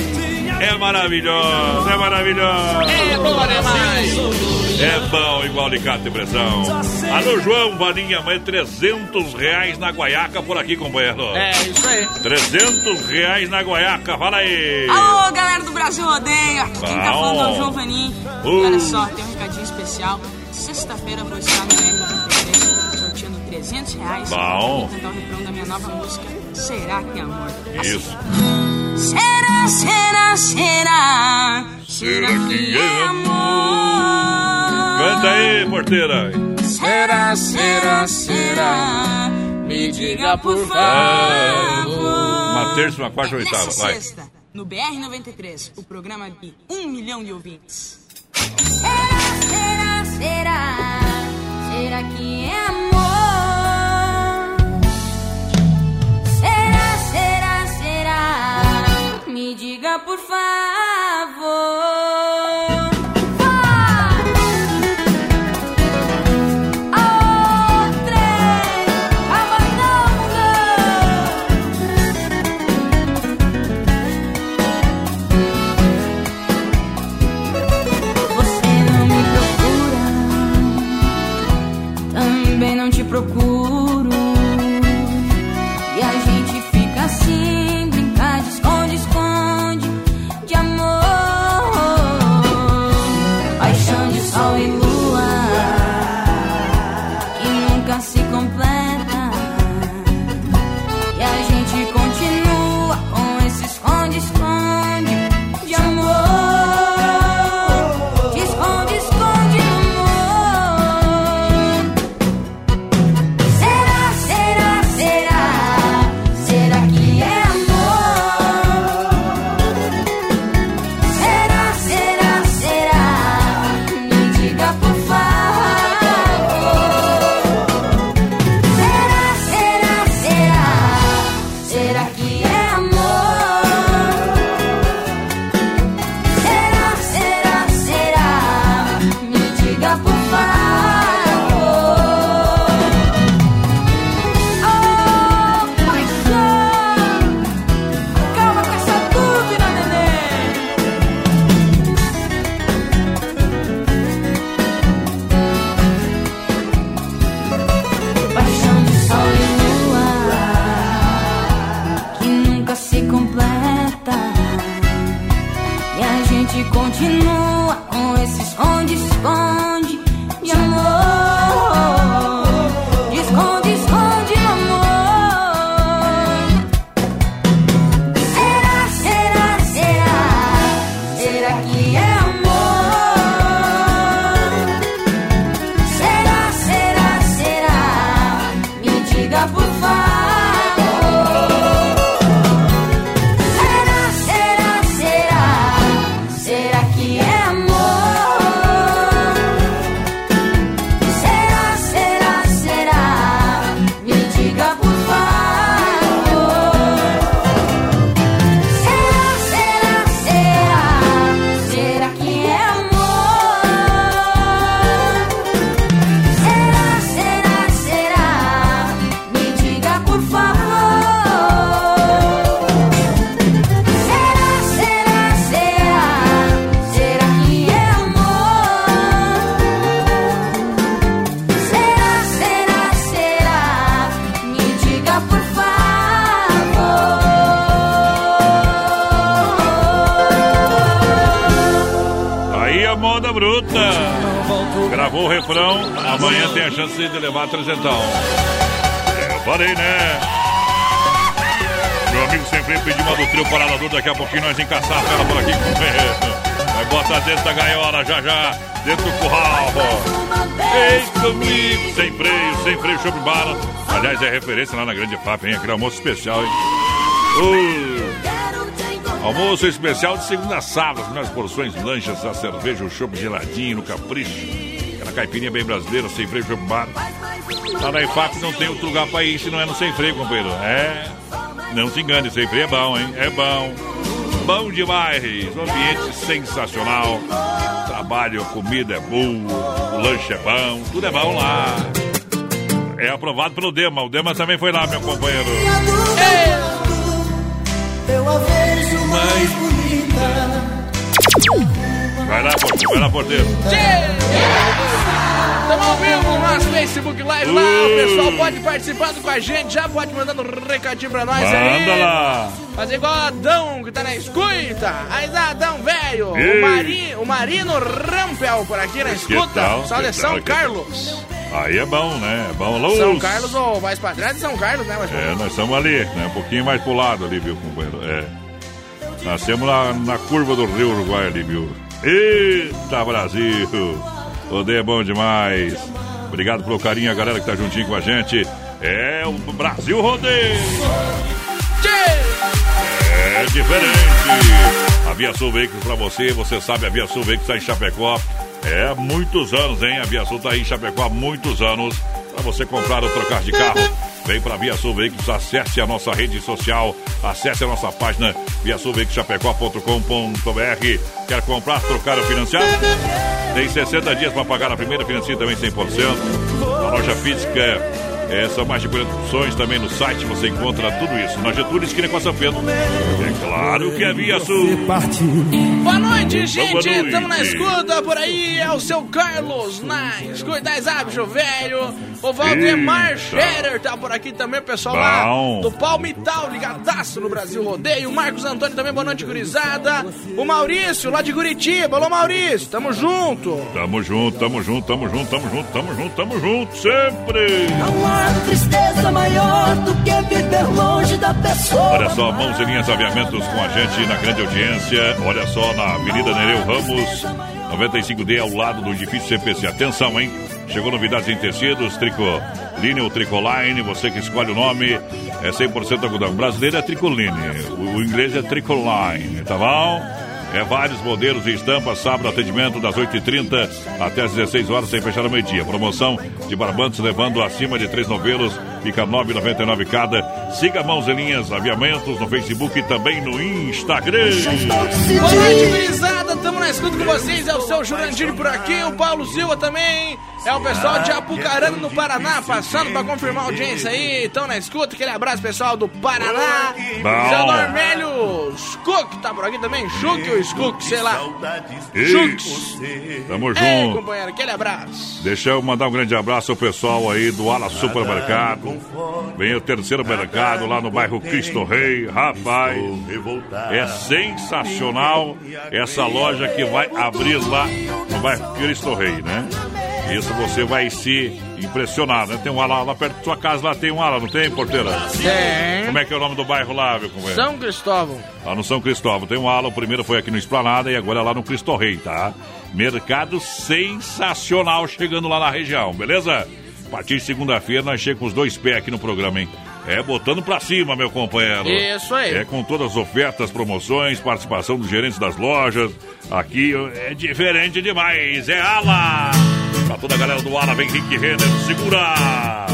é maravilhoso, é maravilhoso. É bom demais. É bom igual alicate de pressão. Alô, João, valinha, mas 300 reais na guaiaca por aqui, companheiro. É, isso aí. 300 reais na guaiaca, fala aí. Alô, galera do Brasil Rodeia. Quem tá falando é o João Vanim. Uh. Olha só, tem um recadinho especial. Sexta-feira eu vou estar no R93 sorteando 300 reais. Bom. Vou cantar o refrão da minha nova música, Será que é Amor? Isso. Será, será, será? Será que é amor? Canta aí, porteira. Será, será, será? Me diga por favor. Uma terça, uma quarta, uma Nessa oitava. Vai. sexta, no BR-93, o programa de um milhão de ouvintes. Será, será? Será que é amor? Por favor. Levar trezentão. Eu falei, né? Meu amigo sempre pediu uma do trio Parador, daqui a pouquinho nós encaçar a fera por aqui Vai botar dentro da gaiola já já, dentro do curral. Vem comigo, sem freio, sem freio, show de bala. Aliás, é referência lá na Grande FAP, hein? Aquele almoço especial, hein? Uh, almoço especial de segunda a sábado, as melhores porções, lanchas, a cerveja, o chopp geladinho, no capricho. Aquela caipirinha bem brasileira, sem freio, show de bala. Lá na IFAP não tem outro lugar pra ir se não é no sem freio, companheiro. É, não se engane, sem freio é bom, hein? É bom. Bom demais. O ambiente sensacional. Trabalho, a comida é boa, o lanche é bom, tudo é bom lá. É aprovado pelo Dema. O Dema também foi lá, meu companheiro. Eu a vejo mais bonita. Vai lá, porteiro, vai lá, porteiro. Estamos ao vivo no nosso Facebook Live lá. O pessoal pode participando com a gente, já pode mandando um recadinho pra nós aí. Manda lá. Fazer igual a Adão que tá na escuta. Aí, Adão, velho. O, Mari, o Marino Rampel por aqui na escuta. Só de São Carlos. Aí é bom, né? É bom. São Carlos ou mais pra trás de São Carlos, né, É, nós estamos ali, né? Um pouquinho mais pro lado ali, viu, companheiro? É. Nascemos na, na curva do Rio Uruguai ali, viu? Eita, Brasil! Rodeio é bom demais. Obrigado pelo carinho, a galera que tá juntinho com a gente. É o Brasil Rodeio! É diferente! A Via Sul Veículos pra você, você sabe, a Via Sul Veículos tá em Chapecó. É há muitos anos, hein? A Via Sul tá aí em Chapecó há muitos anos. Pra você comprar ou trocar de carro, vem pra Via Sul Veículos, acesse a nossa rede social, acesse a nossa página viasulveiculoschapecó.com.br. Quer comprar, trocar ou financiar? Tem 60 dias para pagar a primeira, financia também 100%. Na loja física, é, são mais de 40 opções. Também no site você encontra tudo isso. Na Getúlio, esquina com a São Pedro. É claro que é Via Sul. Boa noite, gente. Estamos na escuta por aí. É o seu Carlos na escuta das aves, o velho. O Valdemar Eita. Scherer tá por aqui também, pessoal lá Bom. do Palmital, ligadaço no Brasil Rodeio. O Marcos Antônio também, boa noite, gurizada. O Maurício, lá de Curitiba. Alô, Maurício, tamo junto. Tamo junto, tamo junto, tamo junto, tamo junto, tamo junto, tamo junto, sempre. Não há tristeza maior do que viver longe da pessoa. Olha só, mãos e linhas aviamentos com a gente na grande audiência. Olha só, na Avenida Nereu Ramos, 95D, ao lado do edifício CPC. Atenção, hein? Chegou novidades em tecidos, tricoline ou tricoline, você que escolhe o nome, é 100% algodão. Brasileiro é tricoline, o, o inglês é tricoline, tá bom? É vários modelos e estampas, sábado atendimento das 8h30 até as 16 horas, sem fechar ao meio-dia. Promoção de barbantes levando acima de três novelos, fica R$ 9,99 cada. Siga Mãos e Linhas Aviamentos no Facebook e também no Instagram. Boa noite. Tamo na escuta com vocês. É o seu Jurandir por aqui. O Paulo Silva também. É o pessoal de Apucarana, no Paraná, passando pra confirmar a audiência aí. Estão na escuta. Aquele abraço, pessoal do Paraná. Seu Normélio Scook tá por aqui também. Schuck ou Scook, sei lá. Isso. Tamo Ei, junto. companheiro, aquele abraço. Deixa eu mandar um grande abraço ao pessoal aí do Ala Supermercado. Vem o terceiro mercado lá no bairro Cristo Rei. Rapaz, é sensacional essa loja que vai abrir lá no bairro Cristo Rei, né? Isso você vai se impressionar, né? Tem um ala lá perto da sua casa, lá tem um ala, não tem, porteira? Tem. Como é que é o nome do bairro lá, meu companheiro? São Cristóvão. Lá no São Cristóvão tem um ala, o primeiro foi aqui no Esplanada e agora é lá no Cristo Rei, tá? Mercado sensacional chegando lá na região, beleza? A partir de segunda-feira nós chegamos com os dois pés aqui no programa, hein? É botando pra cima, meu companheiro. Isso aí. É com todas as ofertas, promoções, participação dos gerentes das lojas. Aqui é diferente demais. É ala! Pra toda a galera do ala, vem Rick Renner, segura!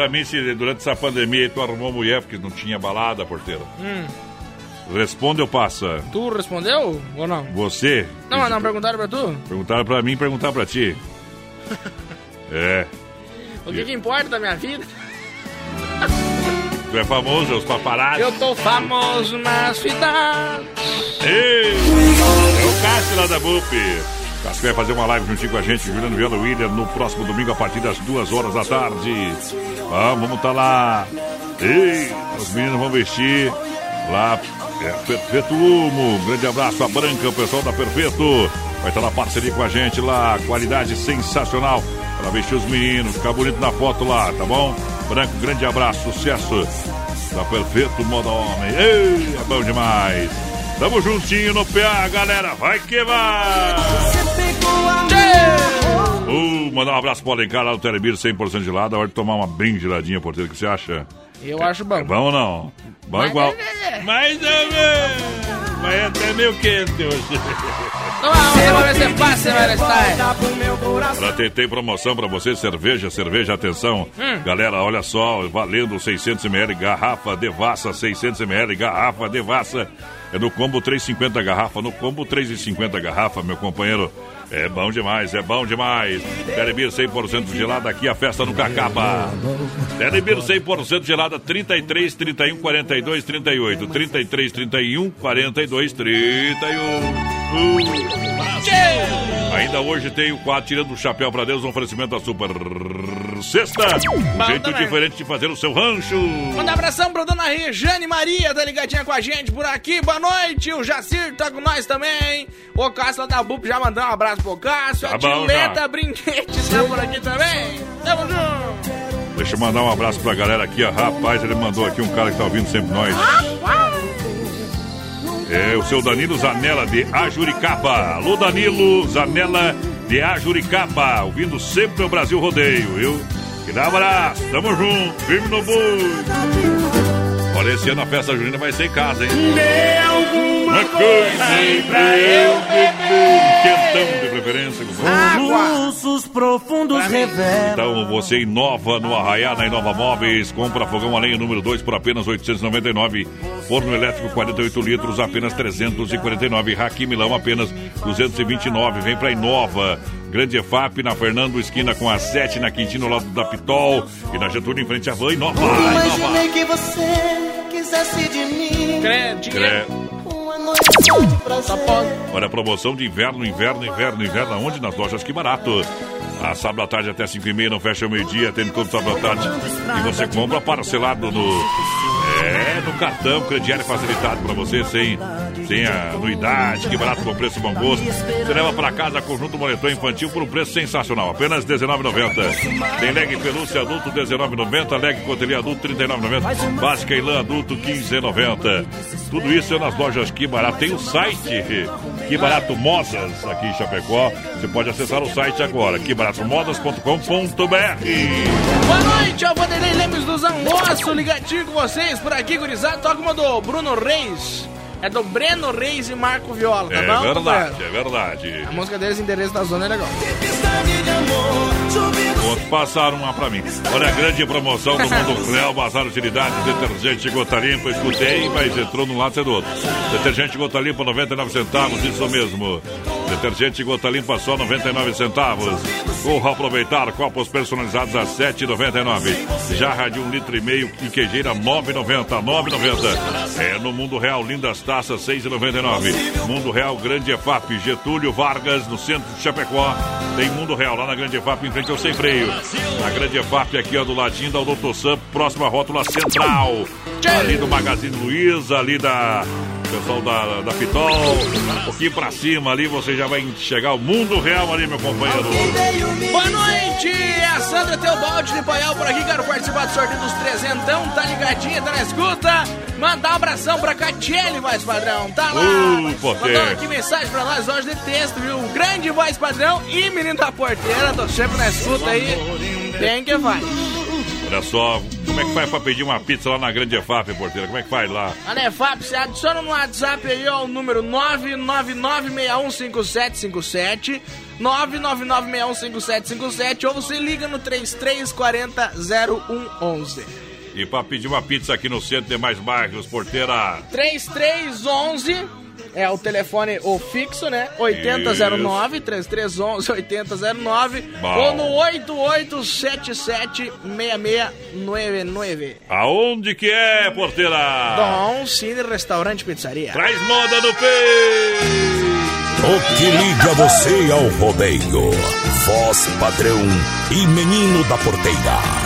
Pra mim se durante essa pandemia tu arrumou mulher porque não tinha balada, porteiro. Hum, Responde ou passa? tu respondeu ou não? Você? Não, mas não perguntaram pra tu? Perguntaram pra mim, perguntaram pra ti. É. O que, que importa da minha vida? Tu é famoso, os paparazzi. Eu tô famoso nas cidades. Ei, é o Cássio lá da BUP. Cássio vai fazer uma live juntinho com a gente, Juliano Viola William, no próximo domingo a partir das duas horas da tarde. Vamos, vamos tá lá. Ei, os meninos vão vestir lá. É, Perfeito Humo, um grande abraço a Branca, o pessoal da Perfeito. Vai estar na parceria com a gente lá, qualidade sensacional. Para vestir os meninos, ficar bonito na foto lá, tá bom? Branco, grande abraço, sucesso. Tá perfeito, moda homem. Ei, é bom demais. Tamo juntinho no PA, galera. Vai que vai! Mandar um abraço pro Alencar lá do Telebir, 100% gelado. A hora de tomar uma bem geladinha, porteiro. O que você acha? Eu acho bom. É bom ou não? Bom igual. Mais ou menos. Mas é até meio quente hoje. Estar. Pra ter, tem promoção pra você, cerveja, cerveja, atenção. Hum. Galera, olha só, valendo 600ml, garrafa Devassa, 600ml, garrafa Devassa. É no combo 3,50 garrafa, no combo 3,50 garrafa, meu companheiro. É bom demais, é bom demais. Telebir 100% gelada aqui, a festa no Cacaba. Telebir 100% gelada, 33, 31, 42, 38. 33, 31, 42, 31. Ainda hoje tem o quadro Tirando o Chapéu pra Deus, um oferecimento da Super Sexta. Um Bom jeito diferente de fazer o seu rancho. Manda um abração pra dona Rejane Maria, tá ligadinha com a gente por aqui. Boa noite. O Jacir tá com nós também. O Cássio lá da BUP já mandou um abraço pro Cássio. Tá a já. Brinquedes tá por aqui também. Tamo junto. Deixa eu mandar um abraço pra galera aqui, ó. Rapaz, ele mandou aqui um cara que tá ouvindo sempre nós. É o seu Danilo Zanella de Ajuricaba. Alô, Danilo Zanella de Ajuricaba. Ouvindo sempre o Brasil Rodeio, viu? Que dá abraço. Tamo junto. Firme no boi. Olha, esse ano a festa junina vai ser em casa, hein? Dê alguma Uma coisa aí pra eu beber. Quentão de preferência. Soluços profundos revelam. Então você inova no Arraiá, na Inova Móveis. Compra fogão a lenha número 2 por apenas 899. Forno elétrico 48 litros, apenas 349. Raquim Milão, apenas 229. Vem pra Inova. Grande EFAP na Fernando, esquina com a 7, na Quintino, ao lado da Pitol. E na Getúlio, em frente à Van. Inova. Inova. Imaginei que você quisesse de mim. Crente. Cre- Uma noite só de prazer. Olha a promoção de inverno, inverno, inverno, inverno. Aonde? Nas lojas Que Barato. A sábado à tarde até 5 e meia, não fecha o meio-dia, tendo conta sábado à tarde. E você compra parcelado no... É, no cartão, crediário facilitado para você, sem, sem a anuidade, que barato com preço bom gosto. Você leva para casa conjunto moletom infantil por um preço sensacional, apenas R$19,90. Tem leg pelúcia adulto R$19,90, leg cotelê adulto R$39,90, básica e lã adulto R$15,90. Tudo isso é nas lojas Que Barato. Tem o site Que Barato Modas aqui em Chapecó. Você pode acessar o site agora, quebaratommodas.com.br. Boa noite, eu Vanderlei Lemos do Zangosto, ligadinho com vocês por aqui, gurizada. Toca uma do Bruno Reis. É do Breno Reis e Marco Viola, tá É bom? verdade, companheiro? é verdade. A música deles, Endereço da Zona, é legal. Outros passaram uma pra mim. Olha a grande promoção do Mundo Real, Bazar Utilidades, detergente Gota Limpa. Escutei, mas entrou num lado e do outro. Detergente Gota Limpa, 99 centavos, isso mesmo. Detergente Gota Limpa, só 99 centavos. Corra aproveitar copos personalizados a 7,99. Jarra de um litro e meio e queijeira 9,90. 9,90. É no Mundo Real, lindas taças 6,99. Mundo Real, Grande EFAP, Getúlio Vargas, no centro de Chapecó. Tem Mundo Real lá na Grande EFAP, em frente ao Sem Freio. A Grande EFAP aqui, ó, do ladinho da Doutor Sam, próxima rótula central. Ali do Magazine Luiza, ali da pessoal da, da Pitol. Um pouquinho pra cima ali, você já vai chegar ao Mundo Real ali, meu companheiro. Boa noite, é a Sandra Teobaldi de Paial por aqui, quero participar do sorteio dos trezentão, tá ligadinha, tá na escuta? Mandar um abração pra Catiele, voz padrão, tá lá? Uh. Mandou aqui mensagem pra nós hoje de texto, viu? Grande voz padrão e menino da porteira, tô sempre na escuta aí, tem que vai. Olha só, como é que faz pra pedir uma pizza lá na Grande EFAP, porteira? Como é que faz lá? A Nefap, você adiciona no WhatsApp aí, ó, o número 999615757, 999615757, ou você liga no 33400111. E pra pedir uma pizza aqui no centro de mais bairros, porteira. 3311 é o telefone o fixo, né? 8009 3311 8009 Bom. ou no 8877 6699. Aonde que é, porteira? Dom Cine Restaurante Pizzaria. Traz moda no peito! O que liga você ao rodeio? Voz padrão e menino da porteira.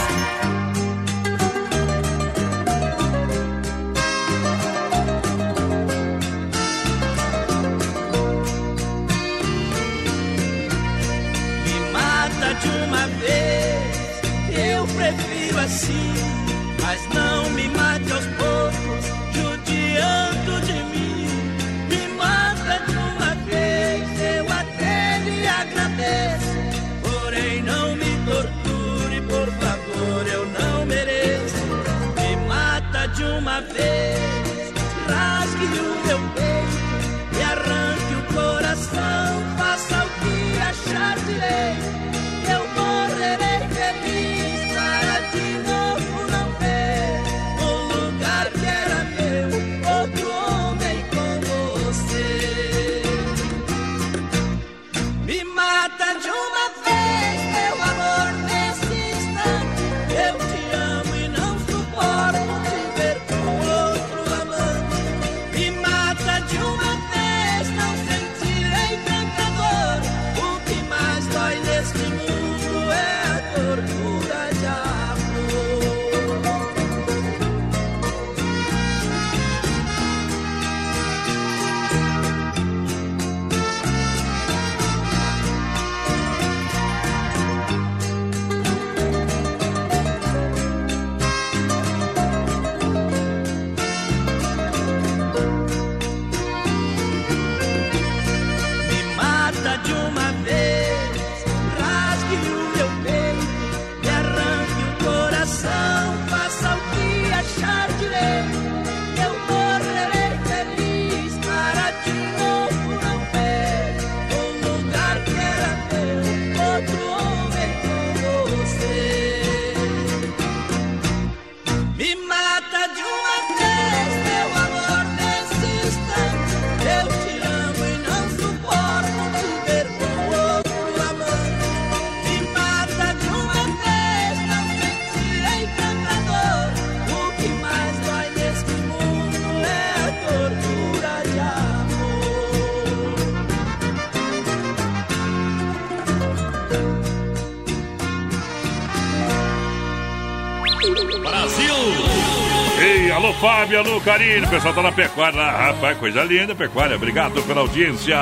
Fábio, Karine, o pessoal tá na pecuária lá. Rapaz, coisa linda, pecuária. Obrigado pela audiência.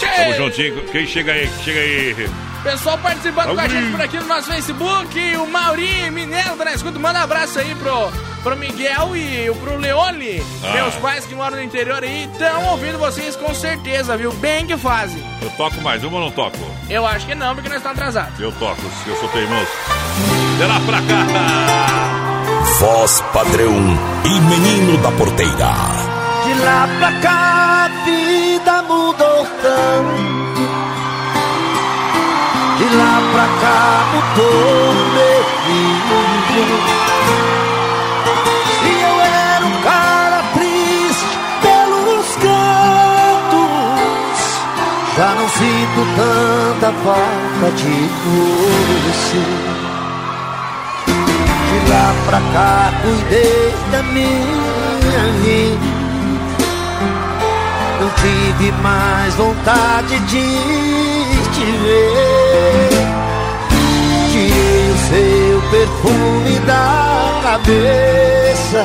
Tamo juntinho. Quem chega aí? Chega aí. Pessoal participando com a gente por aqui no nosso Facebook, o Mauri Mineiro tá na escuta. Manda um abraço aí pro, pro Miguel e pro Leone, Ah. meus pais que moram no interior aí, estão ouvindo vocês com certeza, viu? Bem que fazem. Eu toco mais uma ou não toco? Eu acho que não, porque nós estamos atrasados. Eu toco, eu sou teimoso. De lá pra cá. Voz padrão e menino da porteira. De lá pra cá a vida mudou tanto. De lá pra cá mudou meu filho. Se eu era um cara triste pelos cantos, já não sinto tanta falta de você. Lá pra cá cuidei da minha vida. Não tive mais vontade de te ver. Tirei o seu perfume da cabeça.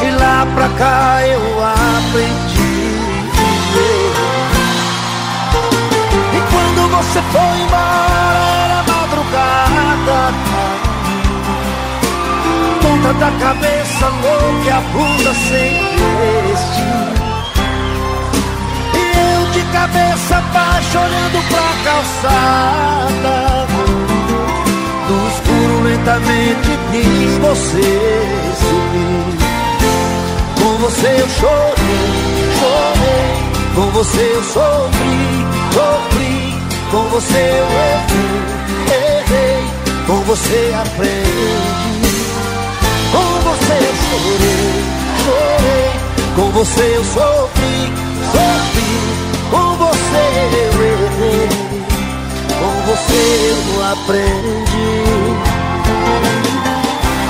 De lá pra cá eu aprendi viver. E quando você foi embora era madrugada. Da cabeça louca e a blusa sem destino. E eu de cabeça baixa olhando pra calçada. No escuro lentamente vi você sumir. Com você eu chorei, chorei. Com você eu sofri, sofri. Com você eu errei, errei. Com você aprendi. Você eu chorei, chorei. Com você eu sofri, sofri. Com você eu errei. Com você eu aprendi.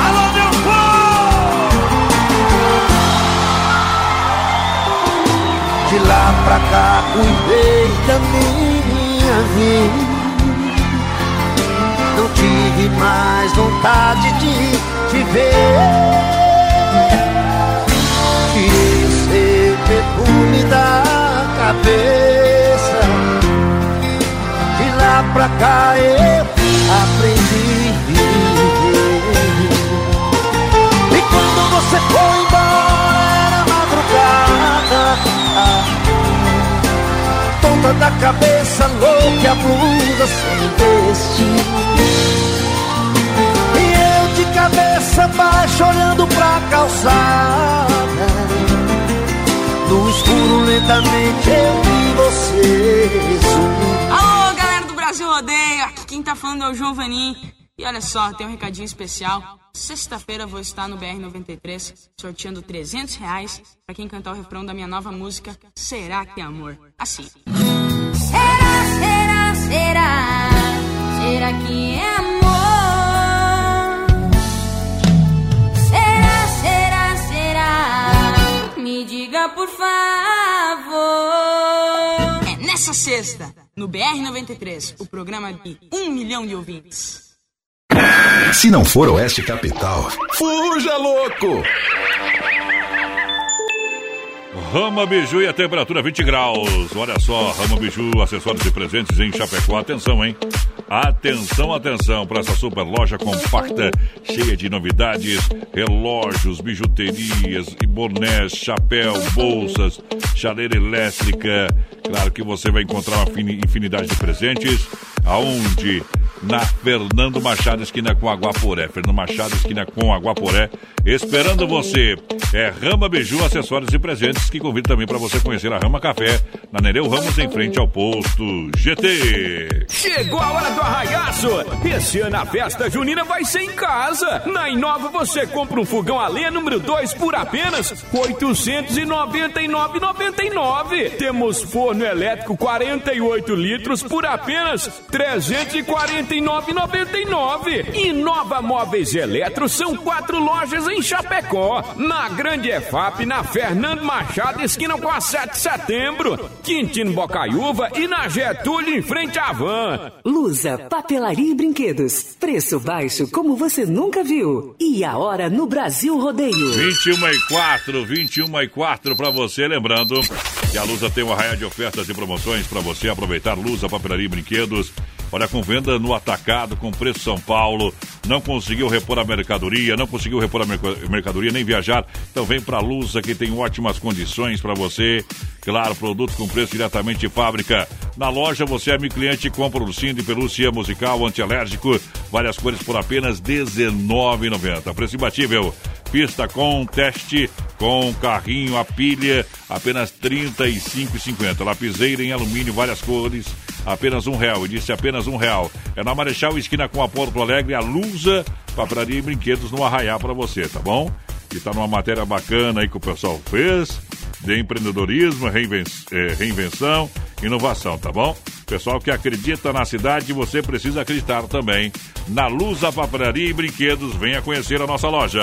Alô, meu povo! De lá pra cá cuidei da minha vida. Não tive mais vontade de te ver. Tirei o seu perfume da cabeça. De lá pra cá eu aprendi a viver. E quando você foi embora era madrugada. Tonta da cabeça, louca a blusa sem destino. Cabeça baixa olhando pra calçada. No escuro lentamente eu vi você sumir. Alô, galera do Brasil Rodeio, aqui quem tá falando é o João Vanim. E olha só, tem um recadinho especial. Sexta-feira vou estar no BR-93 sorteando 300 reais pra quem cantar o refrão da minha nova música Será que é Amor? Assim. Será, será, será? Será que é amor? Por favor. É nessa sexta, no BR-93, o programa de um milhão de ouvintes. Se não for Oeste Capital, fuja louco! Rama Biju e a temperatura 20 graus. Olha só, Rama Biju, acessórios e presentes em Chapecó. Atenção, hein? Atenção, atenção para essa super loja compacta, cheia de novidades, relógios, bijuterias, e bonés, chapéu, bolsas, chaleira elétrica. Claro que você vai encontrar uma fini- infinidade de presentes. Aonde? Na Fernando Machado, esquina com Aguaporé. Fernando Machado, esquina com Aguaporé. Esperando você. É Rama Biju, acessórios e presentes que convido também para você conhecer a Rama Café, na Nereu Ramos, em frente ao posto GT. Chegou a hora do arraiaço! Esse ano a festa junina vai ser em casa! Na Inova você compra um fogão a lenha número 2 por apenas R$ 899,99. Temos forno elétrico 48 litros por apenas R$ 349,99. 99,99. E Nova Móveis e Eletro são quatro lojas em Chapecó. Na Grande EFAP, na Fernando Machado, esquina com a 7 de setembro. Quintino Bocaiúva e na Getúlio, em frente à van. Lusa, papelaria e brinquedos. Preço baixo como você nunca viu. E a hora no Brasil Rodeio. 21 e 4, 21 e 4 para você. Lembrando que a Lusa tem uma raia de ofertas e promoções para você aproveitar. Lusa, papelaria e brinquedos. Olha, com venda no atacado, com preço São Paulo. Não conseguiu repor a mercadoria, não conseguiu repor a merc- mercadoria, nem viajar. Então vem pra Lusa que tem ótimas condições para você. Claro, produto com preço diretamente de fábrica. Na loja você é meu cliente compra ursinho de pelúcia musical, antialérgico, várias cores por apenas R$19,90. Preço imbatível. Pista com teste, com carrinho, a pilha, apenas R$ 35,50. Lapiseira em alumínio, várias cores, apenas um real. E disse apenas um real. É na Marechal, esquina com a Porto Alegre, a Lusa, papelaria e brinquedos no Arraiá para você, tá bom? E tá numa matéria bacana aí que o pessoal fez, de empreendedorismo, reinven- eh, reinvenção, inovação, tá bom? Pessoal que acredita na cidade, você precisa acreditar também. Na Lusa Papelaria e Brinquedos, venha conhecer a nossa loja.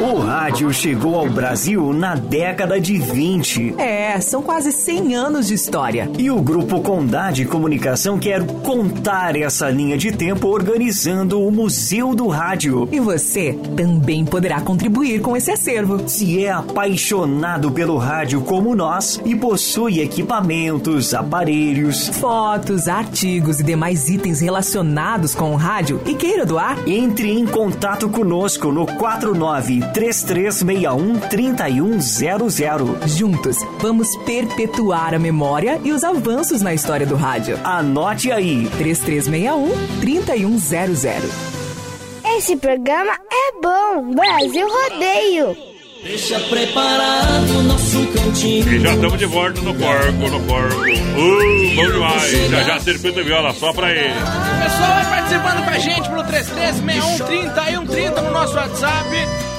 O rádio chegou ao Brasil na década de 20. É, são quase 100 anos de história. E o Grupo Condade Comunicação quer contar essa linha de tempo organizando o Museu do Rádio. E você também poderá contribuir com esse acervo. Se é apaixonado pelo rádio como nós e possui equipamentos, aparelhos, Fotos, artigos e demais itens relacionados com o rádio e queira doar, entre em contato conosco no 49 3361 3100. juntos vamos perpetuar a memória e os avanços na história do rádio. Anote aí: 3361 3100. Esse programa é bom. Brasil Rodeio. Deixa preparado nosso cantinho. E já estamos de volta no porco, no porco. Uh, bom demais. Já já circuito viola, só pra ele. Pessoal, vai participando com a gente pelo 336130 e 130 no nosso WhatsApp,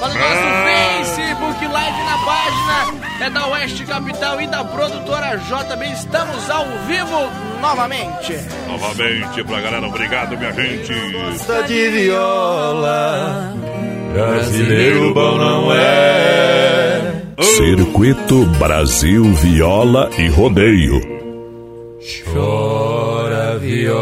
no nosso Ah. Facebook, live na página é da Oeste Capital e da produtora JB. Estamos ao vivo novamente. Novamente pra galera, obrigado, minha gente. Gosta de viola. Brasileiro bom não é. Circuito Brasil Viola e Rodeio. Chora viola.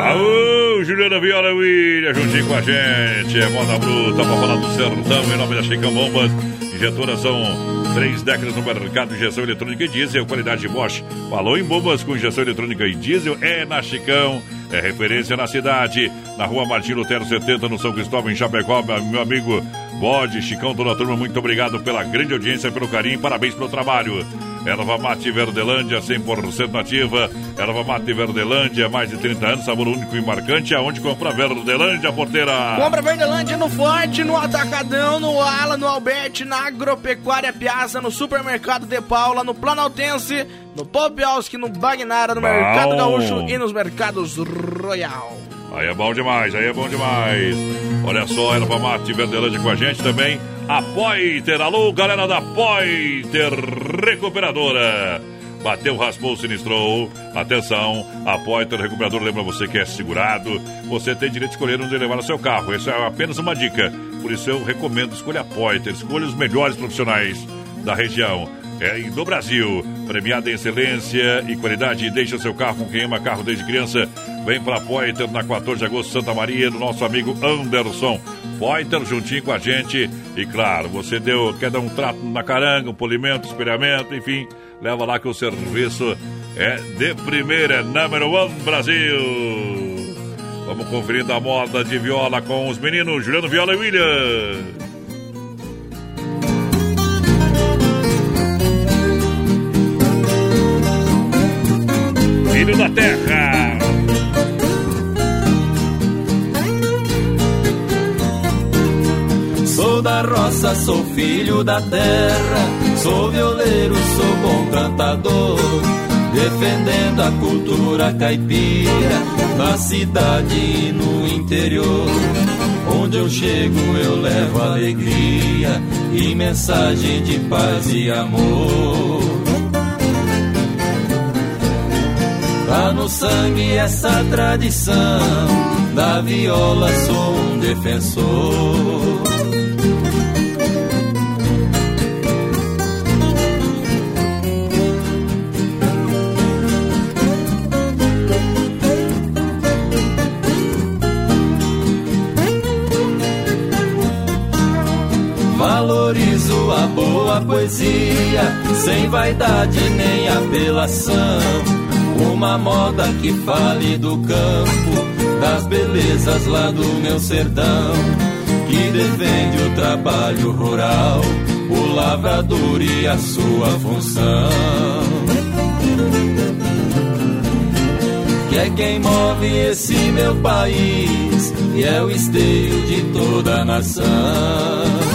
Aô, Juliana Viola William, juntinho com a gente. É moda bruta pra falar do sertão em nome da Chicão Bombas. Injetoras são três décadas no mercado de injeção eletrônica e diesel, qualidade Bosch. Falou em bombas com injeção eletrônica e diesel, é na Chicão. É referência na cidade, na rua Martim Lutero 70, no São Cristóvão, em Chapecó. Meu amigo Bode, Chicão, toda a turma, muito obrigado pela grande audiência, pelo carinho, parabéns pelo trabalho. Erva Mate Verdelândia, 100% nativa. Erva Mate Verdelândia, mais de 30 anos, sabor único e marcante. Aonde compra Verdelândia, porteira? Compra Verdelândia no Forte, no Atacadão, no Ala, no Alberti, na Agropecuária Piazza, no Supermercado De Paula, no Planaltense, no Popioski, no Bagnara, no Bom. Mercado Gaúcho e nos Mercados Royal. Aí é bom demais, aí é bom demais. Olha só, Erva Mate Verdelândia com a gente também. A Poiter, alô, galera da Poiter Recuperadora. Bateu, raspou, sinistrou. Atenção, a Poiter Recuperadora lembra você que é segurado. Você tem direito de escolher onde levar o seu carro. Isso é apenas uma dica. Por isso eu recomendo, escolha a Poiter. Escolha os melhores profissionais da região é, do Brasil. Premiada em excelência e qualidade. Deixa seu carro com quem ama carro desde criança. Vem para Poiter na 14 de agosto, Santa Maria, do nosso amigo Anderson. Poiter juntinho com a gente. E claro, você deu, quer dar um trato na caranga, um polimento, espelhamento, enfim. Leva lá que o serviço é de primeira, é number one Brasil. Vamos conferindo a moda de viola com os meninos Juliano Viola e William. Da terra. Sou da roça, sou filho da terra, sou violeiro, sou bom cantador, defendendo a cultura caipira na cidade e no interior. Onde eu chego eu levo alegria e mensagem de paz e amor. Tá no sangue essa tradição, da viola sou um defensor. Valorizo a boa poesia, sem vaidade nem apelação. Uma moda que fale do campo, das belezas lá do meu sertão. Que defende o trabalho rural, o lavrador e a sua função. Que é quem move esse meu país e é o esteio de toda a nação.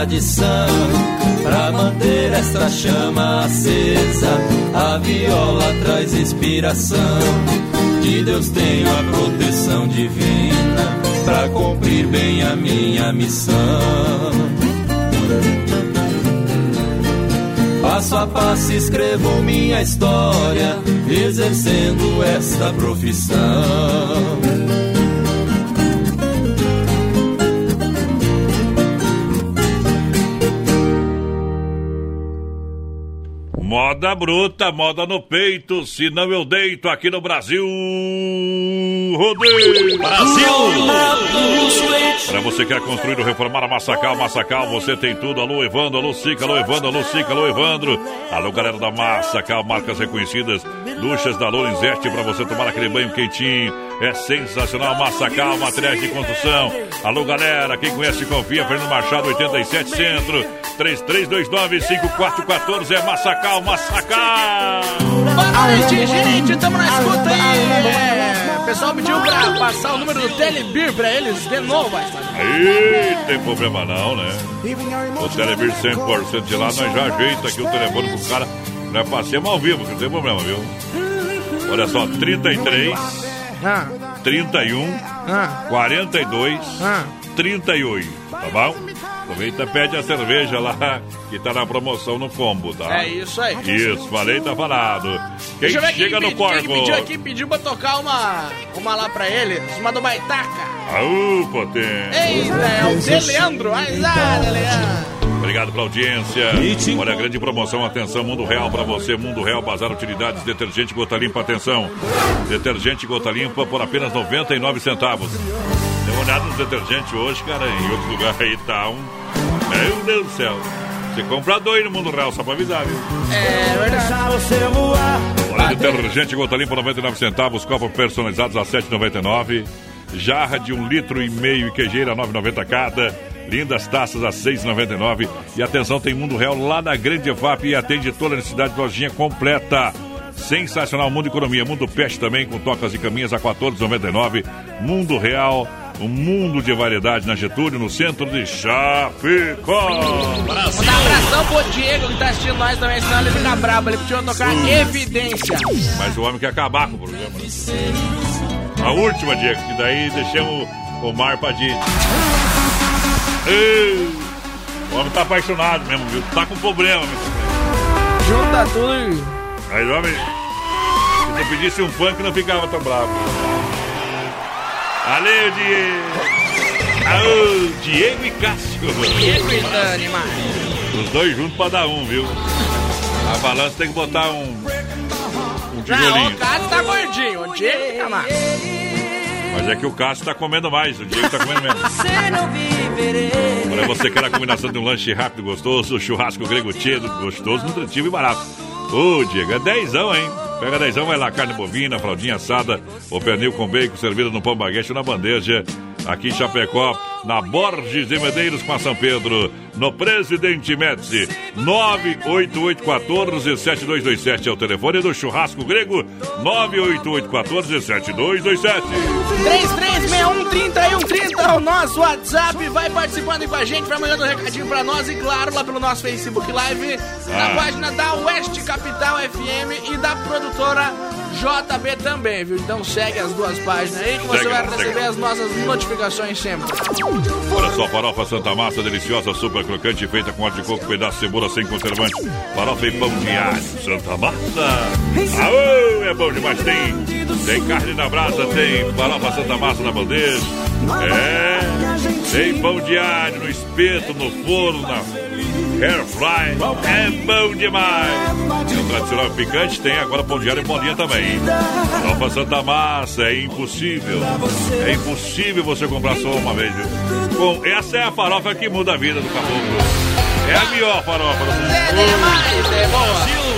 Tradição. Pra manter esta chama acesa, a viola traz inspiração. De Deus tenho a proteção divina, pra cumprir bem a minha missão. Passo a passo escrevo minha história, exercendo esta profissão. Moda bruta, moda no peito, senão eu deito aqui no Brasil. Rodeio! Brasil! Para você que quer construir ou reformar a Massacal, Massacal, você tem tudo. Alô, Evandro, alô, Sica, alô, Evandro, alô, Sica, alô, Evandro. Alô, galera da Massacal, marcas reconhecidas. Duchas da Lorenzetti para você tomar aquele banho quentinho. É sensacional, Massacal, materiais de construção. Alô, galera, quem conhece, confia. Fernando Machado, 87 Centro. 3329-5414 é Massacal, Massacal. Boa noite, gente. Tamo na escuta aí. É, o pessoal pediu pra passar o número do Telebir pra eles de novo. Aí, tem problema não, né? O Telebir 100% de lá, nós já ajeita aqui o telefone pro cara. Nós passemos ao vivo, que não tem problema, viu? Olha só, 33 31 42 38, tá bom? Aproveita e pede a cerveja lá, que tá na promoção no combo, tá? É isso aí. Isso, falei, tá falado. Quem Deixa eu ver chega quem no pedi- quem corvo? pediu aqui, pediu pra tocar uma, uma lá pra ele, uma do Baitaca. Aú, potente. Eita, é o De Leandro. Ai, ah, De Leandro. Obrigado pela audiência. Olha a grande promoção, atenção, Mundo Real para você. Mundo Real, Bazar Utilidades, detergente Gota Limpa, atenção. Detergente Gota Limpa por apenas 99 centavos. Dê uma olhada no detergente hoje, cara, em outro lugar aí tá um... Meu Deus do céu. Você compra dois no Mundo Real, só pra avisar, viu? É verdade. Olha, detergente Gota Limpa, 99 centavos, copos personalizados a 7,99. Jarra de um litro e meio e queijeira, 9,90 cada. Lindas taças a 6,99. E atenção, tem Mundo Real lá na Grande EFAP e atende toda a necessidade de lojinha completa. Sensacional Mundo Economia, Mundo Peste também, com tocas e caminhas a 14,99. Mundo Real, um mundo de variedade na Getúlio, no centro de Chapecó. Mandar um abração pro Diego que tá assistindo nós também, senão ele fica bravo. Ele pediu tocar Evidência. Mas o homem quer acabar com o programa. A última, Diego, que daí deixamos o mar pra gente. Ei, O homem tá apaixonado mesmo, viu? Tá com problema, meu. Junta tudo e... Aí o homem. Se tu pedisse um funk, não ficava tão bravo. Valeu, Diego! Aô, Diego e Cássio. Diego e Dani. Os dois juntos pra dar um, viu? A balança tem que botar um. Um Não, tijolinho. o Cássio tá gordinho, o Diego fica massa. Mas é que o Cássio tá comendo mais, o Diego tá comendo menos. Para você quer a combinação de um lanche rápido gostoso, churrasco grego tchedo, gostoso, nutritivo e barato. Ô, Diego, é dezão, hein? Pega dezão, vai lá, carne bovina, fraldinha assada, ou pernil com bacon, servida no pão baguete ou na bandeja. Aqui em Chapecó, na Borges de Medeiros com a São Pedro, no Presidente Médici, 98814-7227 é o telefone do Churrasco Grego, 98814-7227. 3361-3130 é o nosso WhatsApp. Vai participando com a gente, vai mandando um recadinho pra nós e, claro, lá pelo nosso Facebook Live, na Ah. página da Oeste Capital FM e da produtora JB também, viu? Então segue as duas páginas aí que você Segue, vai segue. receber as nossas notificações sempre. Olha só, farofa Santa Massa, deliciosa, super crocante, feita com óleo de coco, pedaço de cebola sem conservante. Farofa e pão de alho, Santa Massa. Aô, é bom demais. Tem, tem carne na brasa, tem farofa Santa Massa na bandeja. É, tem pão de alho no espeto, no forno, na air fry. É bom demais. Tem o tradicional picante, tem agora pão de alho e bolinha também. Farofa Santa Massa, é impossível. É impossível você comprar só uma vez, viu? Bom, essa é a farofa que muda a vida do caboclo. É a melhor farofa do mundo. É boa.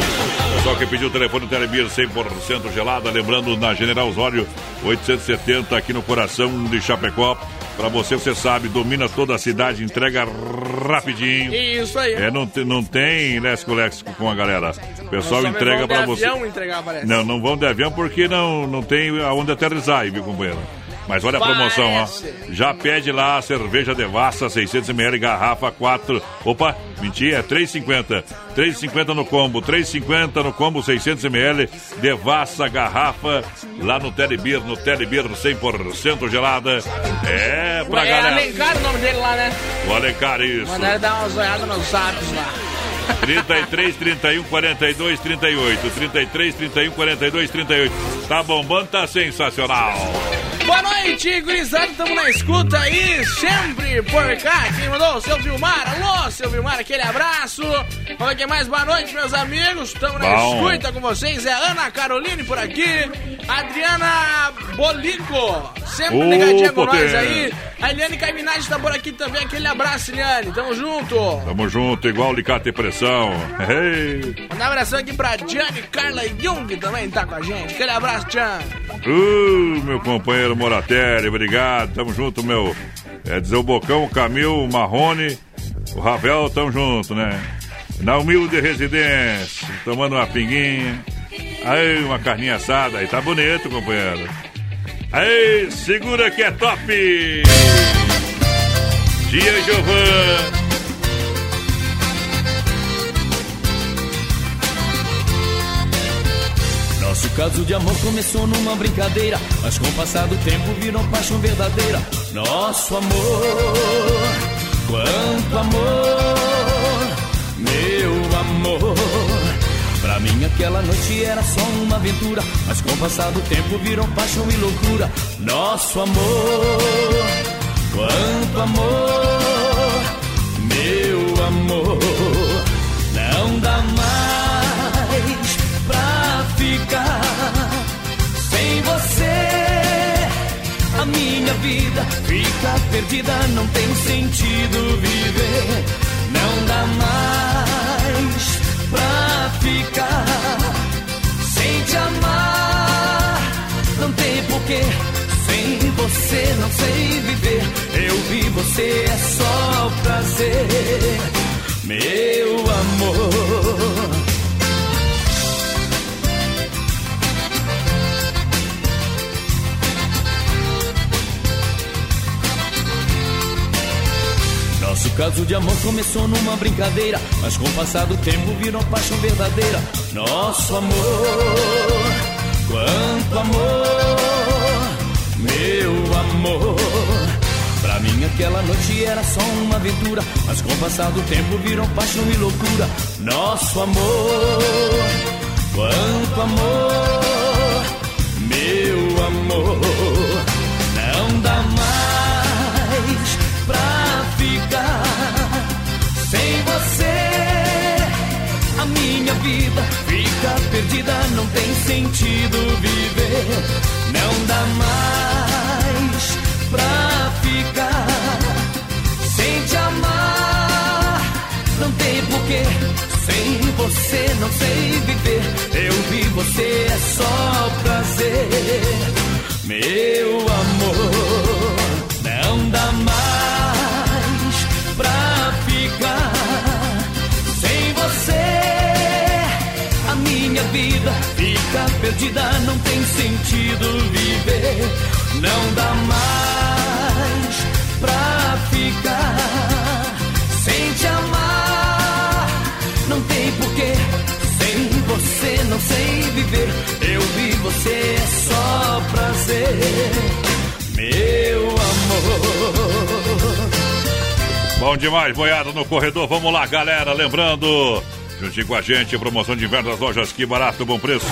Pessoal que pediu o telefone Telebir 100% gelada, lembrando na General Osório 870 aqui no coração de Chapecó. Pra você, você sabe, domina toda a cidade, entrega rapidinho. Isso aí. É, não, tem- não tem lesco-lesco com a galera. O pessoal entrega de pra você. avião entregar, parece. Não, não vão de avião porque não, não tem aonde aterrissar aí, viu, companheiro? Mas olha a promoção, ó. Já pede lá a cerveja Devassa, 600ml, garrafa 4. Opa, mentira, é 3,50. 3,50 no combo, 3,50 no combo, 600ml, Devassa, garrafa, lá no Telebir, no Telebir 100% gelada. É, pra é galera. Alencar o nome dele lá, né? O Alencar, isso. Mandaram dar uma zoiada nos zaps lá. 33, 31, 42, 38. 33, 31, 42, 38. Tá bombando, tá sensacional. Boa noite, gurizada, estamos na escuta aí, sempre por cá. Quem mandou? Seu Vilmar, alô, seu Vilmar, aquele abraço. Fala que mais, boa noite, meus amigos. Estamos na escuta com vocês. É Ana Caroline por aqui, Adriana Bolico, sempre Ô, ligadinha com nós aí. A Eliane Caiminati está por aqui também. Aquele abraço, Eliane, tamo junto. Tamo junto, igual alicate e pressão. Ei. Mandar um abração aqui pra Diane Carla Jung também tá com a gente. Aquele abraço, Tian. Uh, meu companheiro Moratelli, obrigado. Tamo junto, meu. É dizer o Bocão, o Camil, o Marrone, o Ravel, tamo junto, né? Na humilde residência, tomando uma pinguinha. Aí, uma carninha assada. Aí tá bonito, companheiro. Aí, segura que é top! Dia Giovanni. Caso de amor começou numa brincadeira, mas com o passar do tempo virou paixão verdadeira. Nosso amor, quanto amor, meu amor. Pra mim aquela noite era só uma aventura, mas com o passar do tempo virou paixão e loucura. Nosso amor, quanto amor, meu amor. Vida fica perdida, não tem sentido viver. Não dá mais pra ficar sem te amar. Não tem porquê, sem você não sei viver. Eu vi você é só prazer, meu amor. Caso de amor começou numa brincadeira, mas com o passar do tempo virou paixão verdadeira. Nosso amor, quanto amor, meu amor. Pra mim aquela noite era só uma aventura, mas com o passar do tempo virou paixão e loucura. Nosso amor, quanto amor, A minha vida fica perdida, não tem sentido viver. Não dá mais pra ficar sem te amar. Não tem porquê, sem você não sei viver. Eu vi você é só prazer, meu amor. A vida fica perdida, não tem sentido viver. Não dá mais pra ficar sem te amar. Não tem porquê, sem você não sei viver. Eu vi você é só prazer, meu amor. Bom demais, boiada no corredor. Vamos lá, galera. Lembrando, juntinho com a gente, promoção de inverno das lojas Que Barato, bom preço.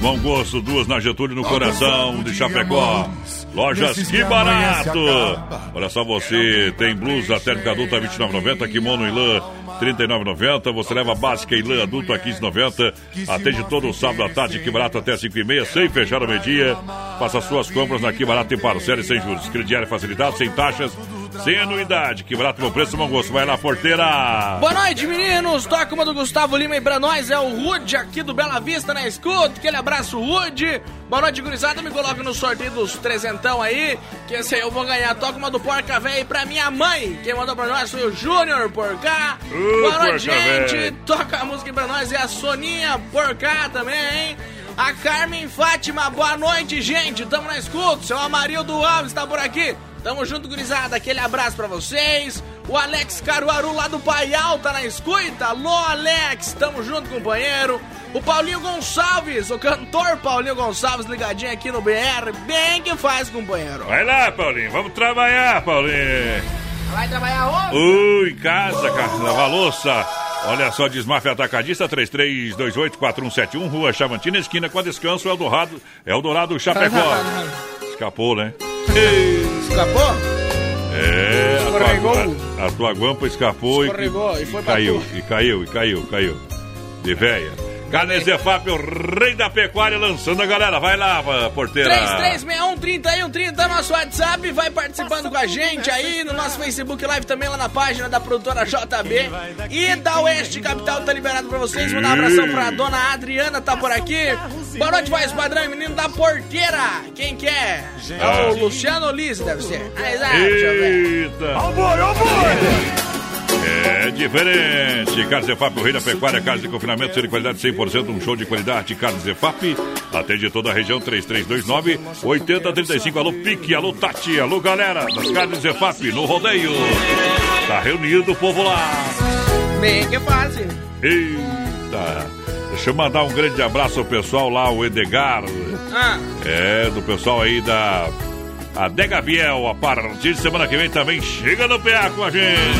Bom gosto, duas na Getúlio, no coração de Chapecó. Lojas Que Barato. Olha só, você tem blusa térmica adulta 29,90, kimono em lã 39,90. Você leva básica em lã adulto a 15,90. Atende todo sábado à tarde, Que Barato até 5h30, sem fechar o meio-dia. Faça suas compras na Que Barato em parcela e sem juros. Crediário facilitado, sem taxas. Sem anuidade, que barato bom preço, bom gosto. Vai lá, porteira. Boa noite, meninos. Toca uma do Gustavo Lima e pra nós é o Rude aqui do Bela Vista na escuta. Aquele abraço, Rude. Boa noite, gurizada. Me coloca no sorteio dos trezentão aí, que esse aí eu vou ganhar. Toca uma do Porca Véia pra minha mãe. Quem mandou pra nós foi o Júnior Porcá. Ô, Boa noite, gente. Véia. Toca a música aí pra nós. É a Soninha Porcá também, hein? A Carmen Fátima, boa noite, gente. Tamo na escuta. Seu Amarildo Alves tá por aqui. Tamo junto, gurizada. Aquele abraço pra vocês. O Alex Caruaru lá do Paial tá na escuta. Alô, Alex. Tamo junto, companheiro. O Paulinho Gonçalves, o cantor Paulinho Gonçalves, ligadinho aqui no BR. Bem que faz, companheiro. Vai lá, Paulinho. Vamos trabalhar, Paulinho. Vai trabalhar onde? Ui, casa, cara. Lavar louça. Olha só, Desmafia Atacadista 33284171, Rua Chavantina, esquina com a descanso, Eldorado, Eldorado Chapecó. Escapou, né? Escapou? É, a tua, a tua guampa escapou Escorregou e, e foi pra caiu, e caiu, e caiu, caiu. De véia. Carne Zefap, o rei da pecuária, lançando a galera. Vai lá, porteira. 3361-3130, nosso WhatsApp, vai participando com a gente aí no nosso Facebook Live também, lá na página da produtora JB. E da Oeste Capital tá liberado pra vocês. Mandar um abração pra dona Adriana, tá por aqui. Boa noite, voz padrão e menino da porteira. Quem que é? É Ah. o Luciano Lise, deve ser. Ah, deixa eu ver. Eita! É diferente. Carne Zefap, o rei da pecuária, carne de confinamento, ser de qualidade 100%, um show de qualidade. Carne Zefap, atende toda a região, 3329-8035. Alô, Pique, alô, Tati, alô, galera das carnes Zefap, no rodeio. Tá reunido o povo lá. Bem que fácil. Eita! Deixa eu mandar um grande abraço ao pessoal lá, o Edgar. Ah, É, do pessoal aí da Adega Viel. A partir de semana que vem também chega no PA com a gente.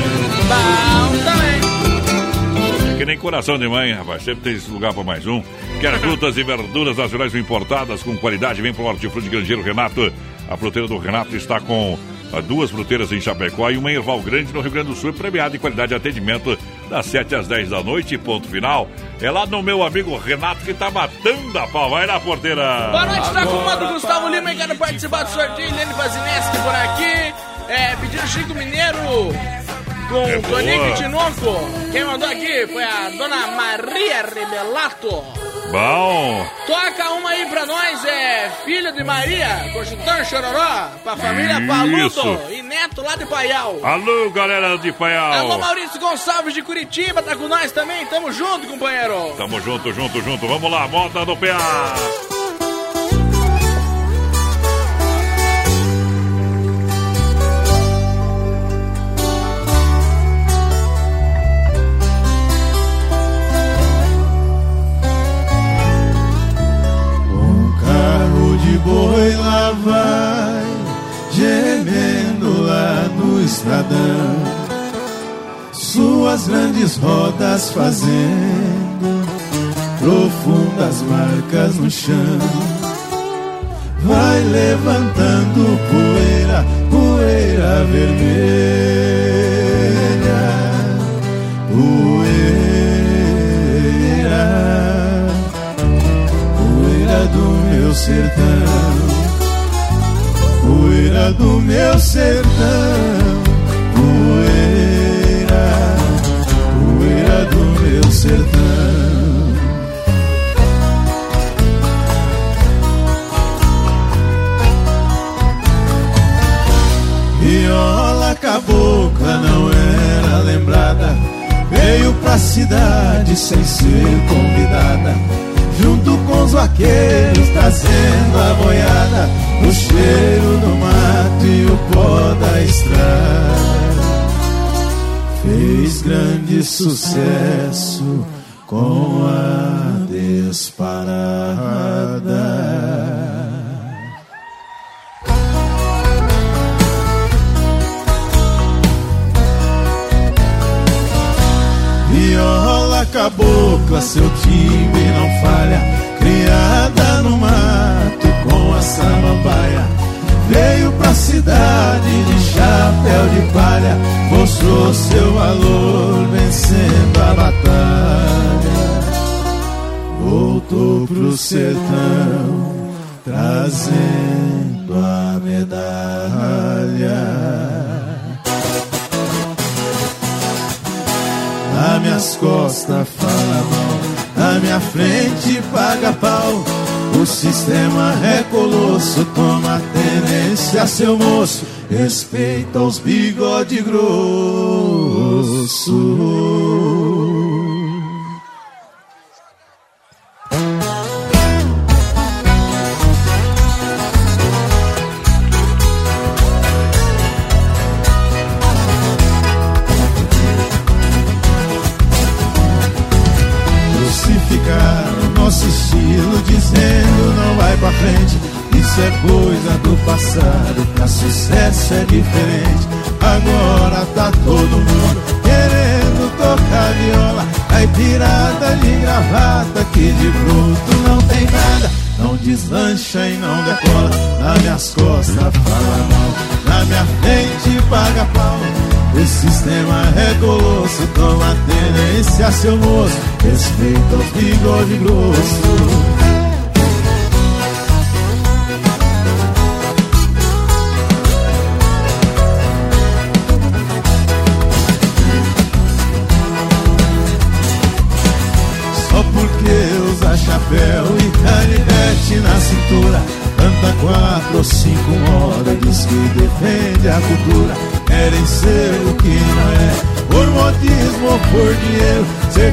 bom também. É que nem coração de mãe, rapaz. Sempre tem esse lugar para mais um. Quer frutas e verduras nacionais importadas com qualidade? Vem pro Hortifruti Grangeiro Renato. A fruteira do Renato está com duas fruteiras em Chapecó e uma em Erval Grande, no Rio Grande do Sul. Premiada em qualidade de atendimento das 7 às 10 da noite. Ponto final. É lá no meu amigo Renato que tá matando a pau. Vai lá, porteira. Boa noite, tá com o do Gustavo Lima e quero participar do sorteio. Helene Vazineski por aqui. É, pedindo Chico Mineiro com É o Tonico Tinoco. Quem mandou aqui foi a dona Maria Rebelato. Bom. Toca uma aí pra nós, é Filho de Maria, Consultor Chororó, pra família Isso. Paludo e Neto lá de Paial. Alô, galera de Paial. Alô, Maurício Gonçalves de Curitiba, tá com nós também? Tamo junto, companheiro. Tamo junto, junto, junto. Vamos lá, moda no PA. Boi lá vai, gemendo lá no estradão. Suas grandes rodas fazendo profundas marcas no chão. Vai levantando poeira, poeira vermelha, poeira sertão, poeira do meu sertão, poeira, poeira do meu sertão. Viola cabocla não era lembrada, veio pra cidade sem ser convidada vaqueiros trazendo a boiada, o cheiro do mato e o pó da estrada. Fez grande sucesso com a disparada. Viola cabocla, seu timbre não falha. Criada no mato com a samambaia. Veio pra cidade de chapéu de palha. Mostrou seu valor vencendo a batalha. Voltou pro sertão trazendo a medalha. Na minhas costas fala mal, na minha frente paga pau. O sistema é colosso, toma tenência, seu moço. Respeita os bigode grosso. Minhas costas fala mal, na minha frente paga pau. O sistema é colosso, toma tenência, seu moço. Respeita o bigode grosso.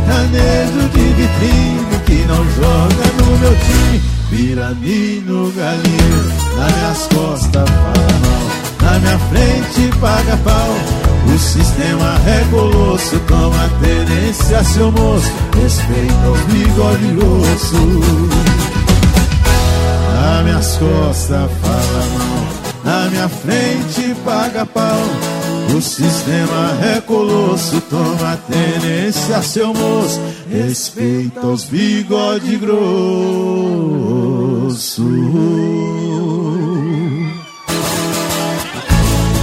Sertanejo de vitrine que não joga no meu time Piramino galinheiro, nas minhas costas fala mal Na minha frente paga pau o sistema é colosso, toma tenência, seu moço. Respeita o bigode grosso. Nas minhas costas fala mal, na minha frente paga pau. O sistema é colosso, toma tenência, seu moço. Respeita os bigode grosso.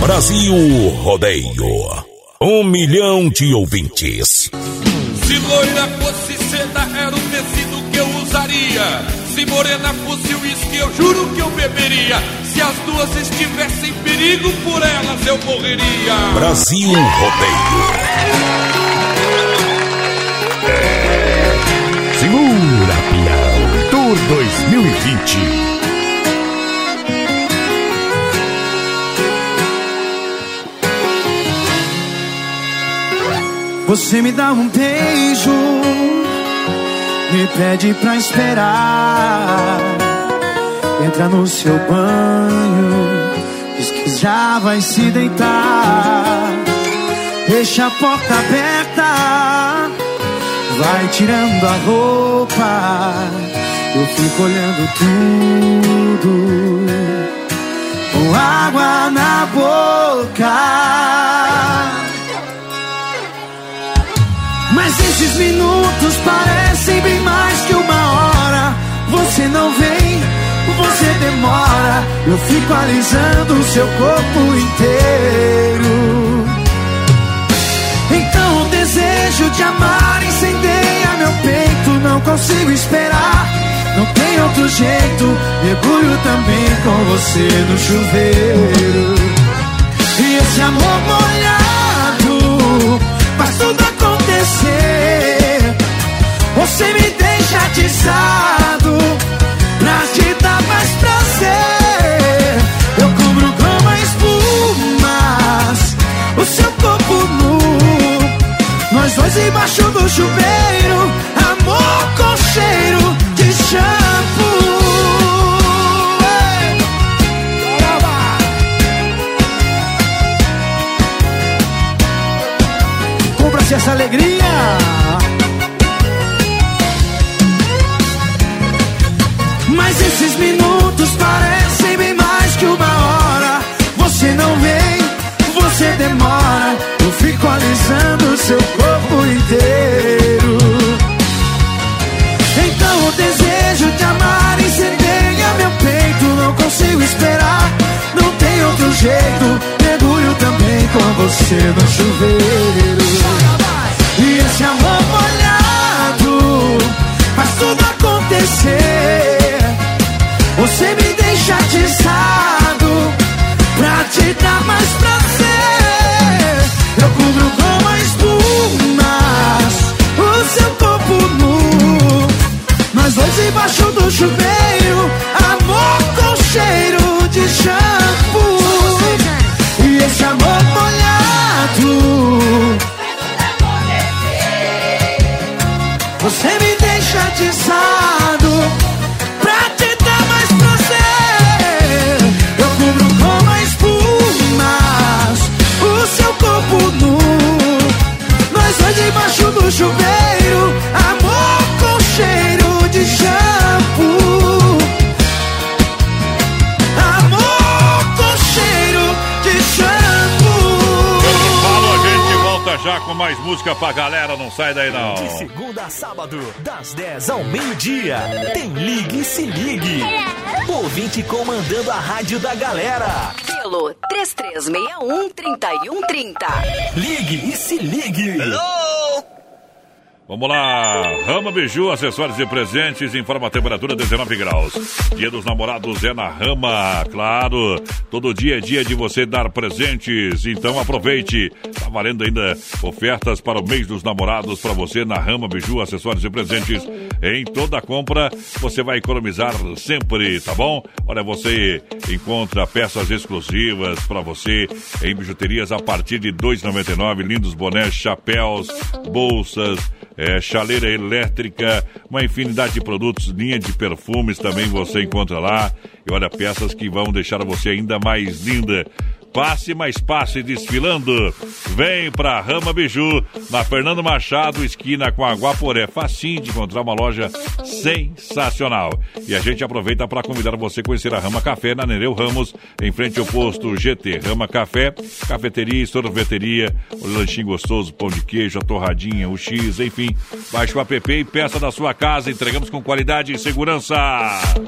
Brasil Rodeio. Um milhão de ouvintes. Se loira fosse seda, era o tecido que eu usaria. Se morena fosse uísque, eu juro que eu beberia. Se as duas estivessem em perigo, por elas eu morreria. Brasil Rodeio. Segura, Piau. Tour 2020. Você me dá um beijo, me pede pra esperar. Entra no seu banho, diz que já vai se deitar. Deixa a porta aberta, vai tirando a roupa. Eu fico olhando tudo, com água na boca. Mas esses minutos parecem bem mais que uma hora. Você não vem, você demora. Eu fico alisando o seu corpo inteiro. Então o desejo de amar incendeia meu peito. Não consigo esperar, não tem outro jeito. Mergulho também com você no chuveiro. E esse amor molhado pra galera, não sai daí não. De segunda a sábado, das 10 ao meio-dia, tem Ligue e Se Ligue. Ouvinte comandando a rádio da galera. Pelo 3361-3130. Ligue e Se Ligue. Vamos lá, Rama Biju, acessórios e presentes, informa a temperatura 19 graus. Dia dos namorados é na Rama, claro. Todo dia é dia de você dar presentes, então aproveite. Tá valendo ainda ofertas para o mês dos namorados para você na Rama Biju, acessórios e presentes. Em toda compra você vai economizar sempre, tá bom? Olha, você encontra peças exclusivas para você em bijuterias a partir de R$ 2,99, lindos bonés, chapéus, bolsas é, chaleira elétrica, uma infinidade de produtos, linha de perfumes também você encontra lá. E olha, peças que vão deixar você ainda mais linda. Passe mais passe desfilando. Vem pra Rama Biju, na Fernando Machado, esquina com a Guaporé. Facinho de encontrar uma loja sensacional. E a gente aproveita para convidar você a conhecer a Rama Café na Nereu Ramos, em frente ao posto GT. Rama Café, cafeteria e sorveteria, o lanchinho gostoso, pão de queijo, a torradinha, o X, enfim. Baixe o app e peça da sua casa. Entregamos com qualidade e segurança.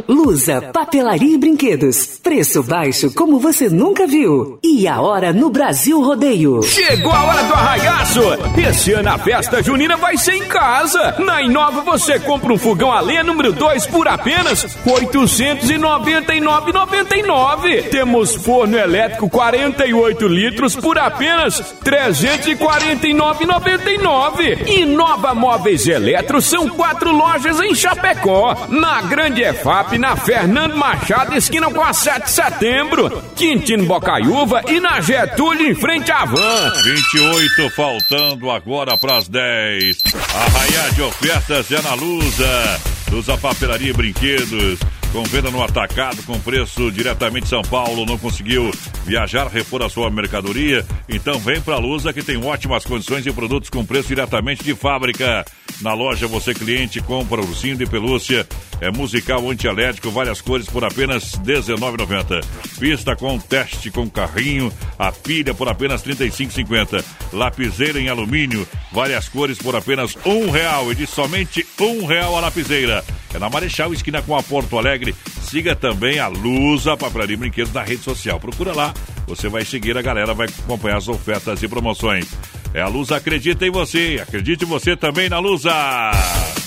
Lusa, papelaria e brinquedos. Preço baixo como você nunca viu. E a hora no Brasil Rodeio. Chegou a hora do arraiaço! Esse ano a festa junina vai ser em casa. Na Inova você compra um fogão a lenha número 2 por apenas R$ 899,99. Temos forno elétrico 48 litros por apenas R$ 349,99. E Nova Móveis Eletro são quatro lojas em Chapecó. Na Grande EFAP, na Fernando Machado, esquina com a 7 de setembro. Quintino Bocaiúva e na Getúlio, em frente à van. 28 faltando agora para as 10. Arraiar de ofertas é na Lusa. Lusa Papelaria e Brinquedos. Com venda no atacado, com preço diretamente de São Paulo. Não conseguiu viajar, repor a sua mercadoria? Então vem pra Lusa que tem ótimas condições e produtos com preço diretamente de fábrica. Na loja, você cliente compra ursinho de pelúcia, é musical antialérgico, várias cores por apenas R$19,90. Pista com teste com carrinho, a pilha por apenas R$35,50. Lapiseira em alumínio, várias cores por apenas um real e de somente um real a lapiseira. É na Marechal, esquina com a Porto Alegre. Siga também a Lusa Papelaria Brinquedos na rede social. Procura lá, você vai seguir a galera, vai acompanhar as ofertas e promoções. É a Lusa acredita em você, acredite você também na Lusa.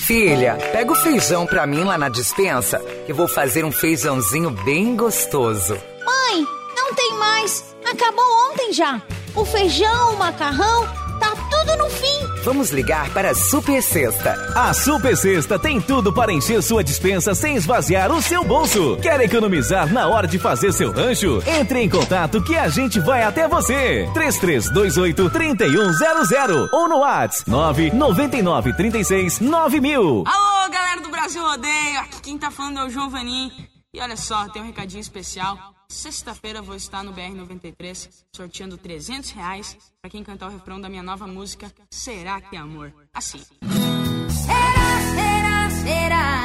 Filha, pega o feijão pra mim lá na dispensa, que eu vou fazer um feijãozinho bem gostoso. Mãe, não tem mais. Acabou ontem já. O feijão, o macarrão, tá tudo no fim. Vamos ligar para a Super Sexta. A Super Sexta tem tudo para encher sua dispensa sem esvaziar o seu bolso. Quer economizar na hora de fazer seu rancho? Entre em contato que a gente vai até você. 3328 3100 ou no WhatsApp 999 36 9000. Alô, galera do Brasil Rodeio. Aqui quem tá falando é o João Vanim. E olha só, tem um recadinho especial. Sexta-feira vou estar no BR-93 sorteando 300 reais pra quem cantar o refrão da minha nova música Será que é Amor? Assim. Será, será, será?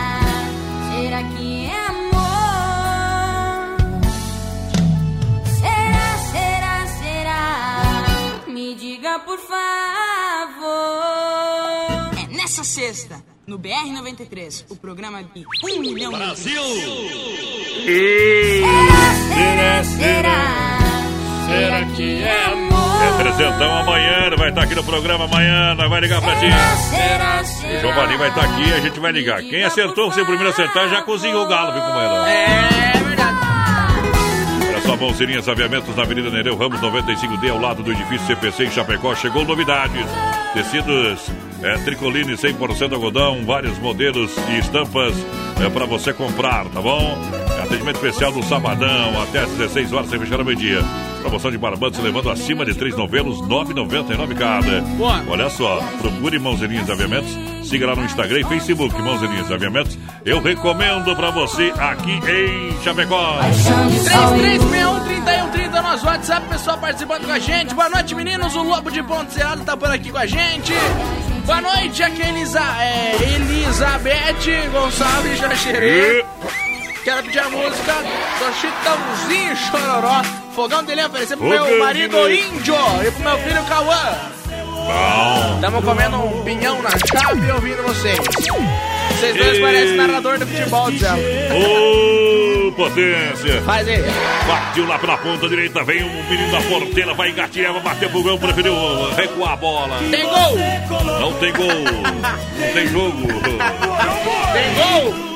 Será que é amor? Será, será, será? Me diga por favor. É nessa sexta, no BR-93, o programa de 1 milhão Brasil! Será, será, será? Será que é amor? É Presentão amanhã, vai estar aqui no programa amanhã, nós vai ligar pra ti. O Giovanni vai estar aqui e a gente vai ligar. Quem acertou, se o primeiro acertar, já cozinhou o galo, viu como era? É verdade. Olha só, Mãozinhas Aviamentos na Avenida Nereu Ramos 95D, ao lado do edifício CPC em Chapecó. Chegou novidades. Tecidos é, tricoline 100% algodão, vários modelos e estampas é, para você comprar, tá bom? Atendimento especial no sabadão, até às 16 horas, sem fechar ao meio-dia. Promoção de barbantes levando acima de três novelos, 9,99 cada. Boa. Olha só, procure Mãozinhas Aviamentos, siga lá no Instagram e Facebook, Mãozinhas Aviamentos. Eu recomendo para você aqui em Chapecó. 3361-3130 nosso WhatsApp, pessoal participando com a gente. Boa noite, meninos. O Lobo de Ponte Serrado tá por aqui com a gente. Boa noite, aqui é Elisa, é, Elizabeth Gonçalves Jaxerê. Quero pedir a música do Chitãozinho Chororó. Fogão de lenha oferecer pro meu marido. Índio e pro meu filho Cauã. Estamos comendo um pinhão na chave e ouvindo vocês. Vocês dois parecem narrador de futebol, Zé. Ô, potência! Faz aí. Partiu lá pela ponta direita, vem um menino da porteira, vai engatilhar, vai bater pro gol, preferiu recuar a bola. Tem gol! Não tem gol, não tem jogo. Tem gol!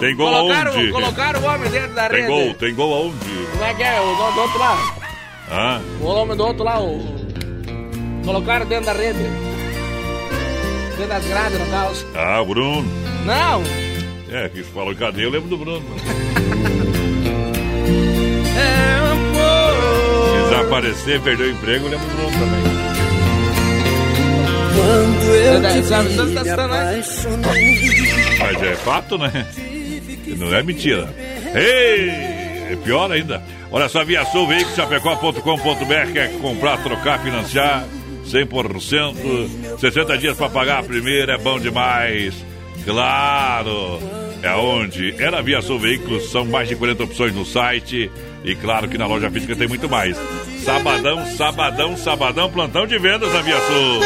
Tem gol colocaram, aonde? Colocaram o homem dentro da Tem rede. gol, tem gol aonde? Como é que é? O do, do outro lá. Ah, O homem do outro lá, o... Colocaram dentro da rede. Dentro das grades, no caso. ah, Bruno. Não! É, que falou cadê? Eu lembro do Bruno. É, Se desaparecer, perdeu o emprego, eu lembro do Bruno também. Quando eu sabe, me apaixonei. Mas é fato, né? Não é mentira. Ei! É pior ainda. Olha só, Via Sul, veiculoschapecó.com.br quer comprar, trocar, financiar 100%, 60 dias para pagar a primeira, é bom demais. Claro! É onde? É na Via Sul Veículos, são mais de 40 opções no site e claro que na loja física tem muito mais. Sabadão, sabadão, sabadão, plantão de vendas na Via Sul.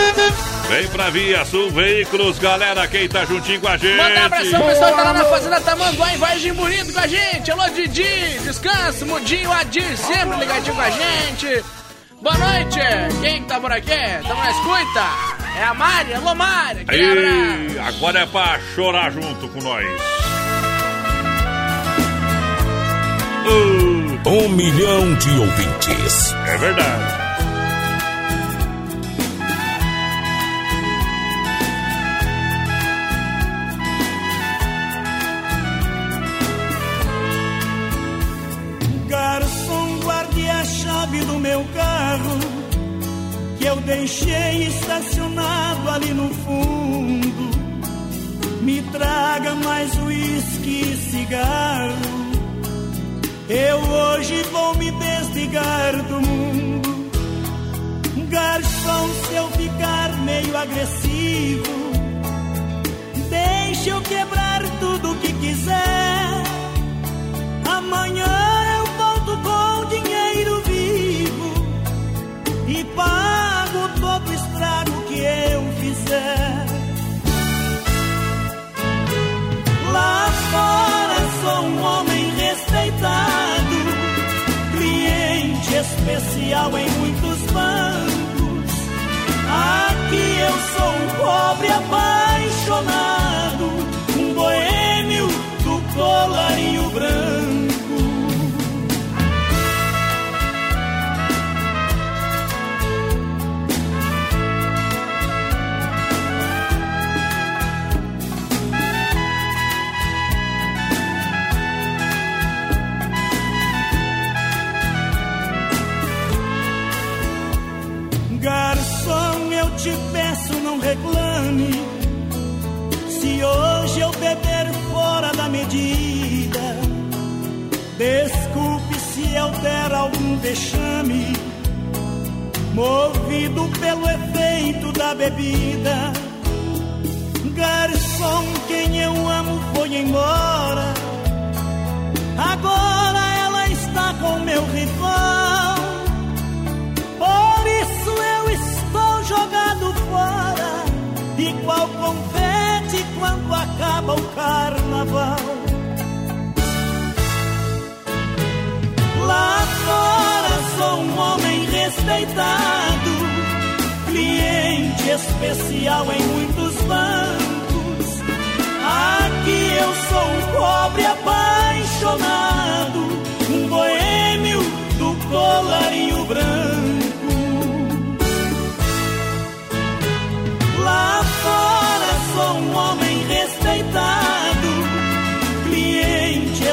Vem pra Via Sul Veículos, galera, quem tá juntinho com a gente. Manda um abração, pessoal que tá lá na Fazenda Tamanduá, em Vargem Bonito com a gente. Alô, Didi, descanso, Mudinho, Adir, sempre ligadinho com a gente. Boa noite, quem que tá por aqui? Tamo na escuta? É a Mari, alô Mari. Aí, agora é pra chorar junto com nós. Um milhão de ouvintes. É verdade. Chave do meu carro que eu deixei estacionado ali no fundo. Me traga mais uísque e cigarro. Eu hoje vou me desligar do mundo. Garçom, se eu ficar meio agressivo, deixa eu quebrar tudo que quiser. Amanhã e pago todo estrago que eu fizer. Lá fora sou um homem respeitado, cliente especial em muitos bancos. Aqui eu sou um pobre apaixonado, um boêmio do colarinho branco. Não reclame. Se hoje eu beber fora da medida, desculpe se eu der algum vexame. Movido pelo efeito da bebida, garçom, quem eu amo foi embora. Agora ela está com meu rival. Por isso eu estou jogado fora, igual confete quando acaba o carnaval. Lá fora sou um homem respeitado, cliente especial em muitos bancos. Aqui eu sou um pobre apaixonado, um boêmio do colarinho branco.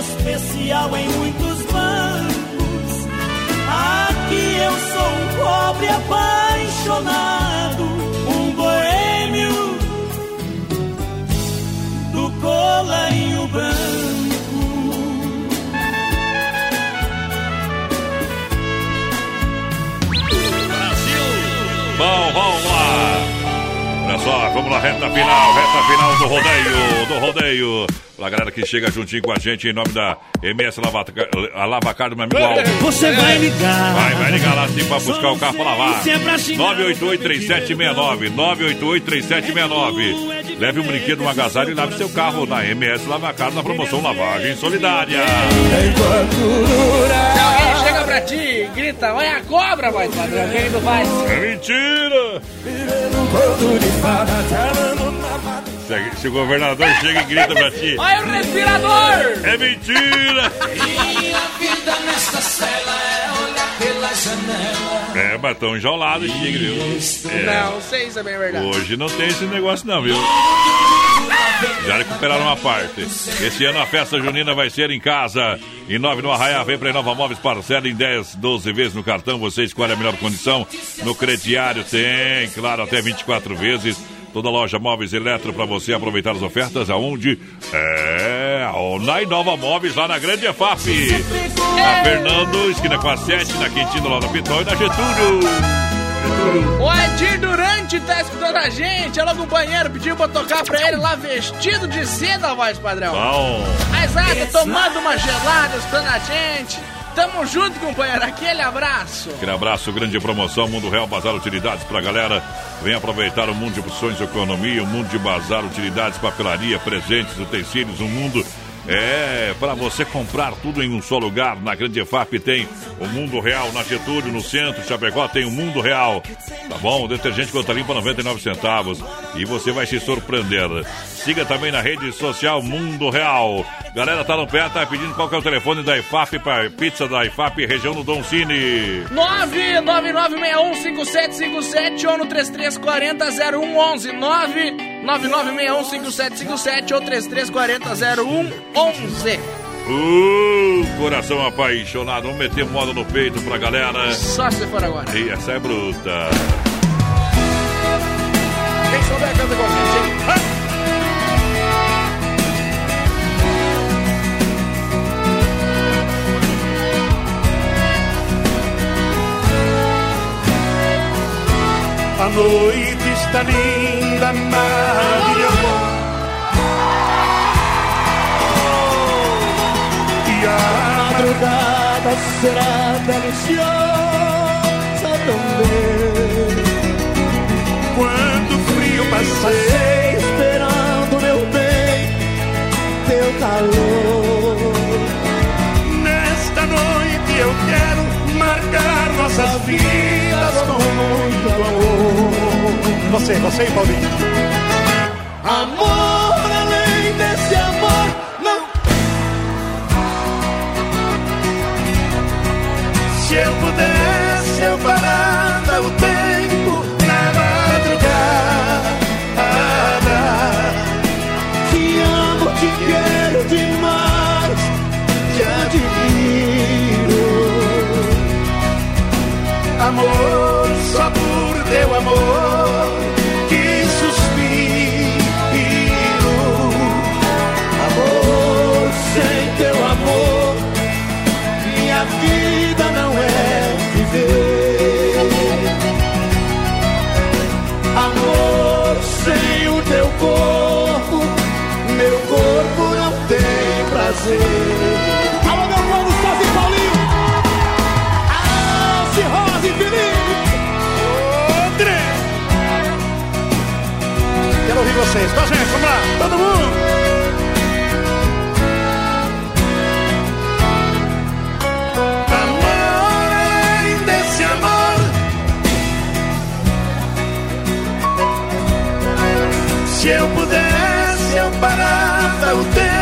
Especial em muitos bancos. Aqui eu sou um pobre apaixonado, um boêmio do colarinho branco. Só, vamos lá, reta final, reta final do rodeio, do rodeio. Pra galera que chega juntinho com a gente em nome da MS Lavacar, a Lavacar do meu amigo Aldo. Você vai ligar. Vai, vai ligar lá sim pra buscar o carro pra lavar. Sempre assim, 988-3769, 988-3769. Leve um brinquedo, um agasalho e lave seu carro na MS Lavacar na promoção Lavagem Solidária. Alguém chega pra ti e grita, olha a cobra, voz padrão, o que tu faz? É mentira! Se, se o governador chega e grita pra ti, Olha o respirador! é mentira! Minha vida nesta cela é olhar pela janela. É, mas tão enjaulado, tigre, viu? É. Não sei se é bem verdade. Hoje não tem esse negócio não, viu? Já recuperaram uma parte. Esse ano a festa junina vai ser em casa. Em 9 no Arraia, vem pra Inova Móveis, parcela em 10, 12 vezes no cartão. Você escolhe a melhor condição. No crediário tem, claro, até 24 vezes. Toda loja Móveis Eletro para você aproveitar as ofertas aonde? É, na Inova Móveis, lá na Grande EFAP. Na Fernando, esquina com a 7, na Quintino, lá na Pitol e na Getúlio. O Edir Durante tá escutando a gente. Alô, companheiro, pediu pra tocar pra ele lá vestido de seda, voz padrão. Bom. Mas nada, tomando uma gelada, escutando a gente. Tamo junto, companheiro. Aquele abraço. Aquele abraço, grande promoção, Mundo Real Bazar Utilidades pra galera. Vem aproveitar o mundo de opções economia, o mundo de bazar, utilidades, papelaria, presentes, utensílios, um mundo é para você comprar tudo em um só lugar. Na Grande EFAP tem o Mundo Real, na Getúlio, no centro, Chapecó tem o Mundo Real. Tá bom? O detergente conta limpa 99 centavos e você vai se surpreender. Siga também na rede social Mundo Real. Galera, tá no pé, tá pedindo qual que é o telefone da IFAP para pizza da IFAP, região do Dom Cine. 999615757 ou no 3340-0111. 999615757 ou 3340-0111. Uh, coração apaixonado, vamos meter moda no peito pra galera. Só se for agora. E essa é bruta. Quem souber, canta com a gente, hein? A noite está linda, maravilhosa. Madrugada será deliciosa também. Quando o frio passei, esperando meu bem, teu calor. Nesta noite eu quero marcar nossas vidas com muito amor. Você, você e Paulinho. Amor Amor, só por teu amor vocês. Com gente, vamos lá, todo mundo! Tá desse amor. Se eu pudesse, eu parava o tempo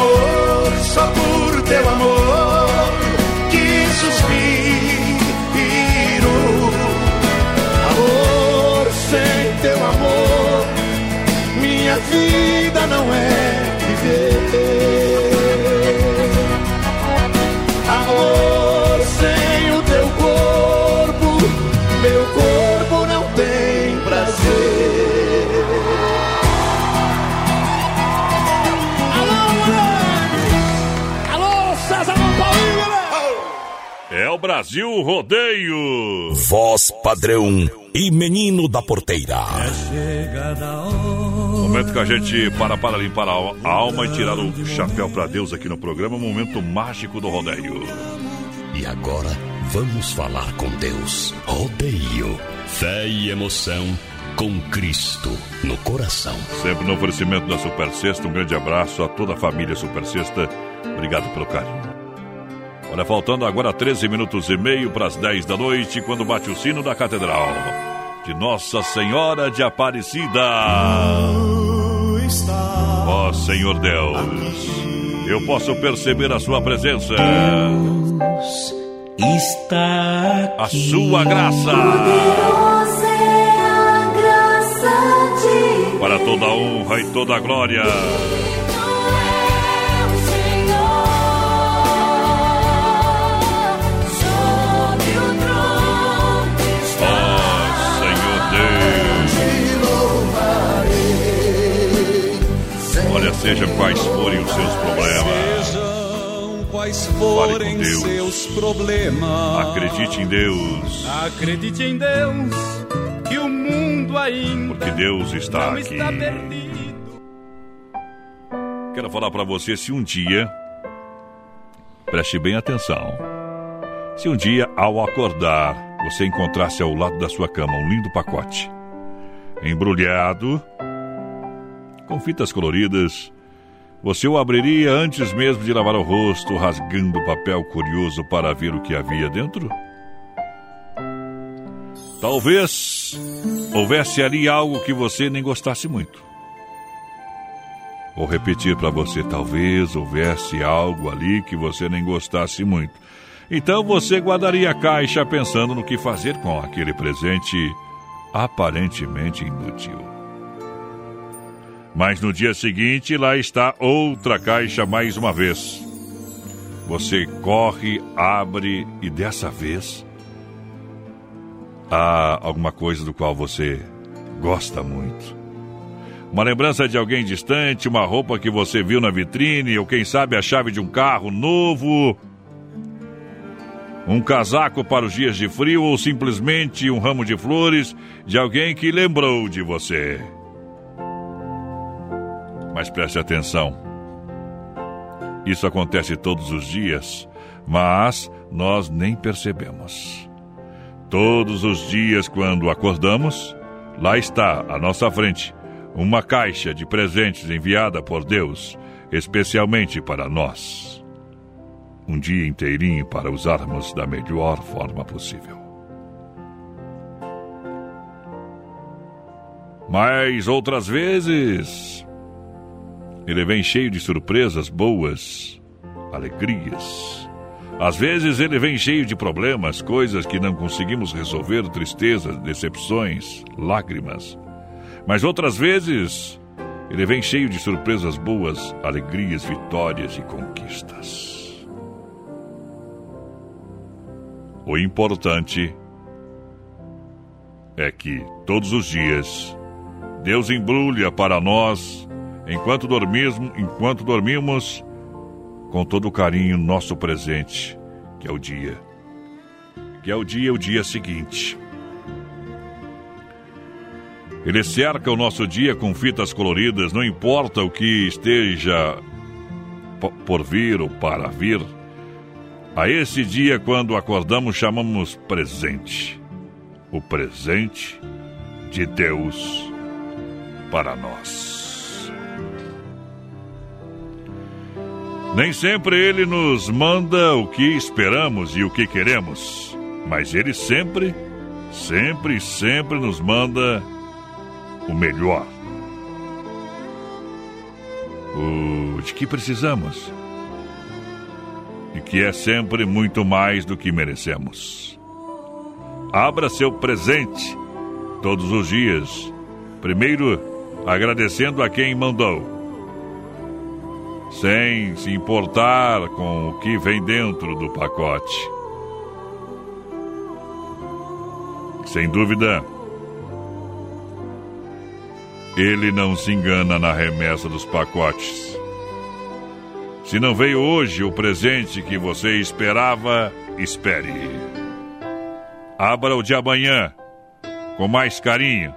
Amor, só por teu amor que suspiro. Amor, sem teu amor, minha vida não é viver. Brasil Rodeio. Voz padrão e menino da porteira. Momento que a gente para para limpar a al- a alma e tirar o chapéu para Deus aqui no programa. Momento mágico do rodeio. E agora vamos falar com Deus. Rodeio. Fé e emoção com Cristo no coração. Sempre no oferecimento da Super Sexta. Um grande abraço a toda a família Super Sexta. Obrigado pelo carinho. Olha, faltando agora 13 minutos e meio para as 10 da noite, quando bate o sino da Catedral de Nossa Senhora de Aparecida. Ó Senhor Deus, eu posso perceber a Sua presença. Está A Sua graça. Para toda a honra e toda a glória. Sejam quais forem os seus problemas. Sejam quais Fale forem com Deus. seus problemas. Acredite em Deus, Acredite em Deus, que o mundo ainda porque Deus está não aqui. está perdido. Quero falar para você se um dia, preste bem atenção, se um dia ao acordar você encontrasse ao lado da sua cama um lindo pacote, embrulhado, com fitas coloridas, você o abriria antes mesmo de lavar o rosto, rasgando o papel curioso para ver o que havia dentro? Talvez houvesse ali algo que você nem gostasse muito. Vou repetir para você, talvez houvesse algo ali que você nem gostasse muito. Então você guardaria a caixa pensando no que fazer com aquele presente aparentemente inútil. Mas no dia seguinte, lá está outra caixa mais uma vez. Você corre, abre e dessa vez há alguma coisa do qual você gosta muito. Uma lembrança de alguém distante, uma roupa que você viu na vitrine, ou quem sabe a chave de um carro novo, um casaco para os dias de frio, ou simplesmente um ramo de flores de alguém que lembrou de você. Mas preste atenção. Isso acontece todos os dias, mas nós nem percebemos. Todos os dias, quando acordamos, lá está, à nossa frente, uma caixa de presentes enviada por Deus, especialmente para nós. Um dia inteirinho para usarmos da melhor forma possível. Mas outras vezes, ele vem cheio de surpresas boas, alegrias. Às vezes ele vem cheio de problemas, coisas que não conseguimos resolver, tristezas, decepções, lágrimas. Mas outras vezes ele vem cheio de surpresas boas, alegrias, vitórias e conquistas. O importante é que todos os dias Deus embrulha para nós, enquanto dormimos, enquanto dormimos, com todo carinho nosso presente, que é o dia. Que é o dia, o dia seguinte. Ele cerca o nosso dia com fitas coloridas, não importa o que esteja po- por vir ou para vir. A esse dia, quando acordamos, chamamos presente. O presente de Deus para nós. Nem sempre ele nos manda o que esperamos e o que queremos, mas ele sempre, sempre, sempre nos manda o melhor. O de que precisamos. E que é sempre muito mais do que merecemos. Abra seu presente todos os dias. Primeiro, agradecendo a quem mandou sem se importar com o que vem dentro do pacote. Sem dúvida, ele não se engana na remessa dos pacotes. Se não veio hoje o presente que você esperava, espere. Abra o de amanhã com mais carinho,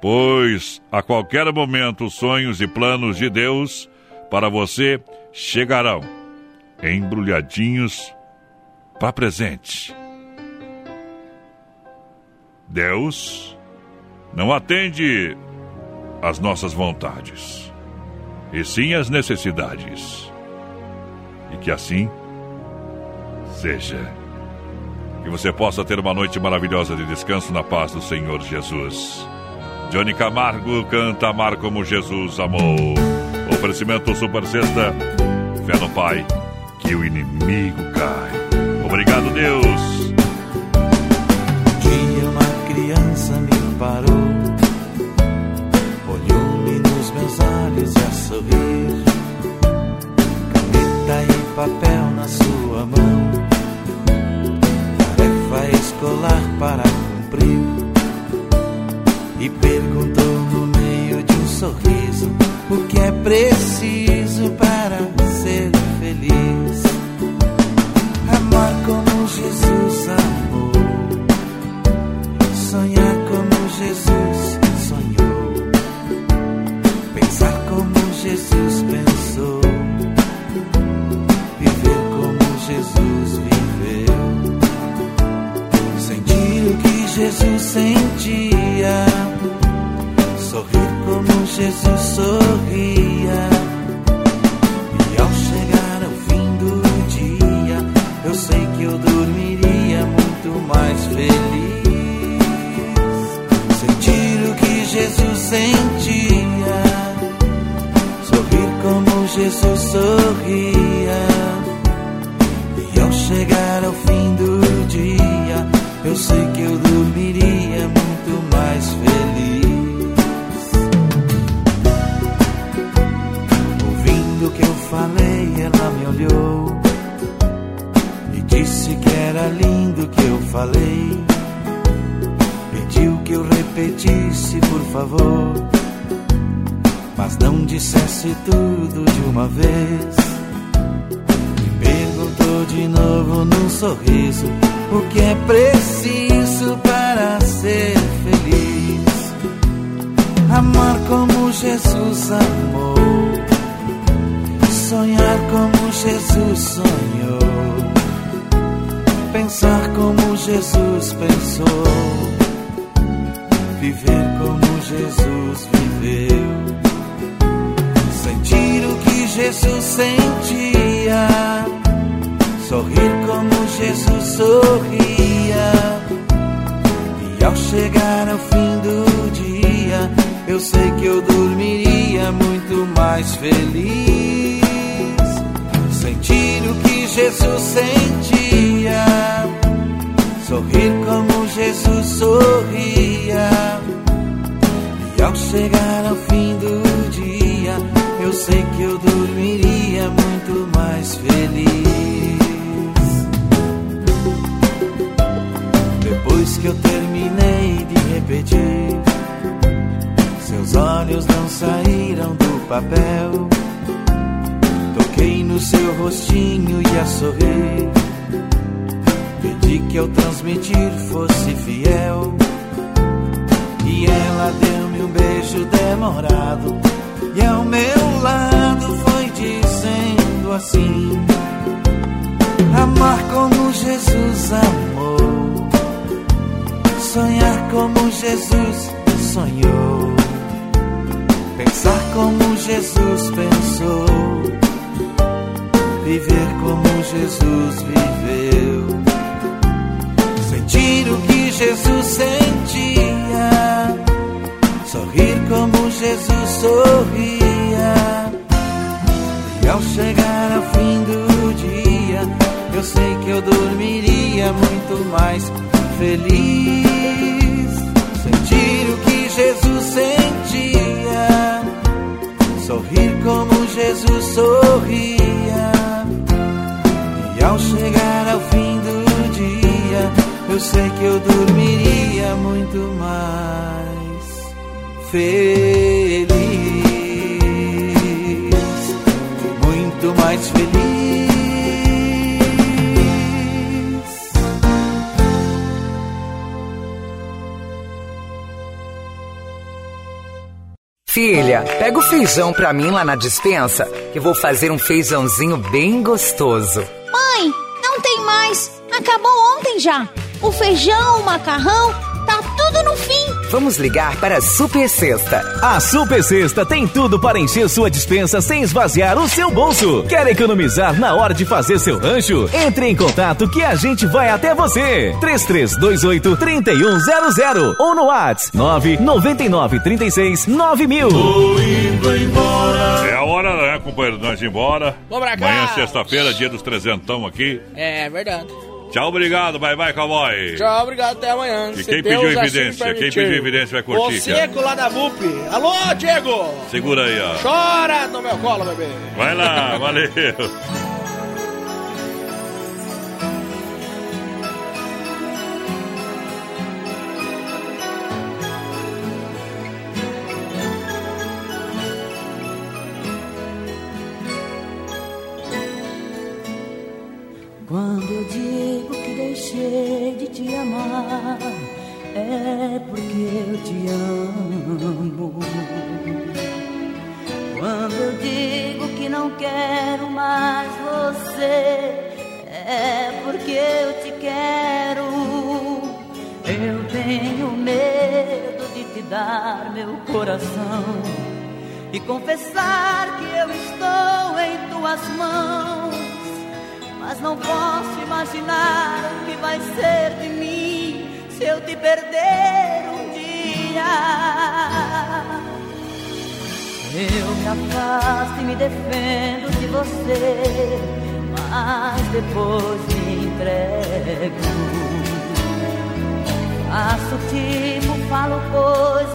pois a qualquer momento os sonhos e planos de Deus para você chegarão embrulhadinhos para presente. Deus não atende às nossas vontades, e sim às necessidades. E que assim seja. Que você possa ter uma noite maravilhosa de descanso na paz do Senhor Jesus. Johnny Camargo canta Amar como Jesus amou. Oferecimento Super Sexta. Fé no Pai, que o inimigo cai. Obrigado, Deus. Um dia uma criança me parou, olhou-me nos meus olhos e a sorrir. Caneta e papel na sua mão, tarefa escolar para cumprir. E perguntou no meio de um sorriso o que é preciso para ser feliz. Amar como Jesus amou, sonhar como Jesus sonhou, pensar como Jesus pensou, viver como Jesus viveu, sentir o que Jesus sentia. Sorrir Jesus sorria. E ao chegar ao fim do dia, eu sei que eu dormiria muito mais feliz. Sentir o que Jesus sentia, sorrir como Jesus sorria. E ao chegar ao fim do dia, eu sei que eu dormiria que eu falei, ela me olhou e disse que era lindo o que eu falei. Pediu que eu repetisse, por favor, mas não dissesse tudo de uma vez. Me perguntou de novo num sorriso o que é preciso para ser feliz. Amar como Jesus amou, sonhar como Jesus sonhou, pensar como Jesus pensou, viver como Jesus viveu, sentir o que Jesus sentia, sorrir como Jesus sorria. E ao chegar ao fim do dia, eu sei que eu dormiria muito mais feliz. Jesus sentia, sorrir como Jesus sorria. E ao chegar ao fim do dia, eu sei que eu dormiria muito mais feliz. Depois que eu terminei de repetir, seus olhos não saíram do papel. Toquei no seu rostinho e a sorrir. Pedi que ao transmitir fosse fiel. E ela deu-me um beijo demorado. E ao meu lado foi dizendo assim: Amar como Jesus amou, sonhar como Jesus sonhou, pensar como Jesus pensou, viver como Jesus viveu. Sentir o que Jesus sentia, sorrir como Jesus sorria. E ao chegar ao fim do dia, eu sei que eu dormiria muito mais feliz. Sentir o que Jesus sentia, sorrir como Jesus sorria. Ao chegar ao fim do dia, eu sei que eu dormiria muito mais feliz. Muito mais feliz. Filha, pega o feijão pra mim lá na dispensa, que vou fazer um feijãozinho bem gostoso. Acabou ontem já. O feijão, o macarrão, tá tudo no fim. Vamos ligar para a Super Sexta. A Super Sexta tem tudo para encher sua dispensa sem esvaziar o seu bolso. Quer economizar na hora de fazer seu rancho? Entre em contato que a gente vai até você. 3328 3100 ou no WhatsApp 999 36 9000. É a hora, né, companheiro, nós ir embora. Vamos pra cá. Amanhã, sexta-feira, dia dos trezentão aqui. É verdade. Tchau, obrigado. Bye, bye, cowboy. Tchau, obrigado, até amanhã. E Se quem Deus pediu assim evidência? Quem pediu evidência vai curtir, O Seco lá da VUP. Alô, Diego! Segura aí, ó. Chora no meu colo, bebê. Vai lá, valeu. Eu te amo. Quando eu digo que não quero mais você, é porque eu te quero. Eu tenho medo de te dar meu coração e confessar que eu estou em tuas mãos. Mas não posso imaginar o que vai ser de mim se eu te perder. Eu me afasto e me defendo de você, mas depois me entrego. Faço tipo, falo coisas.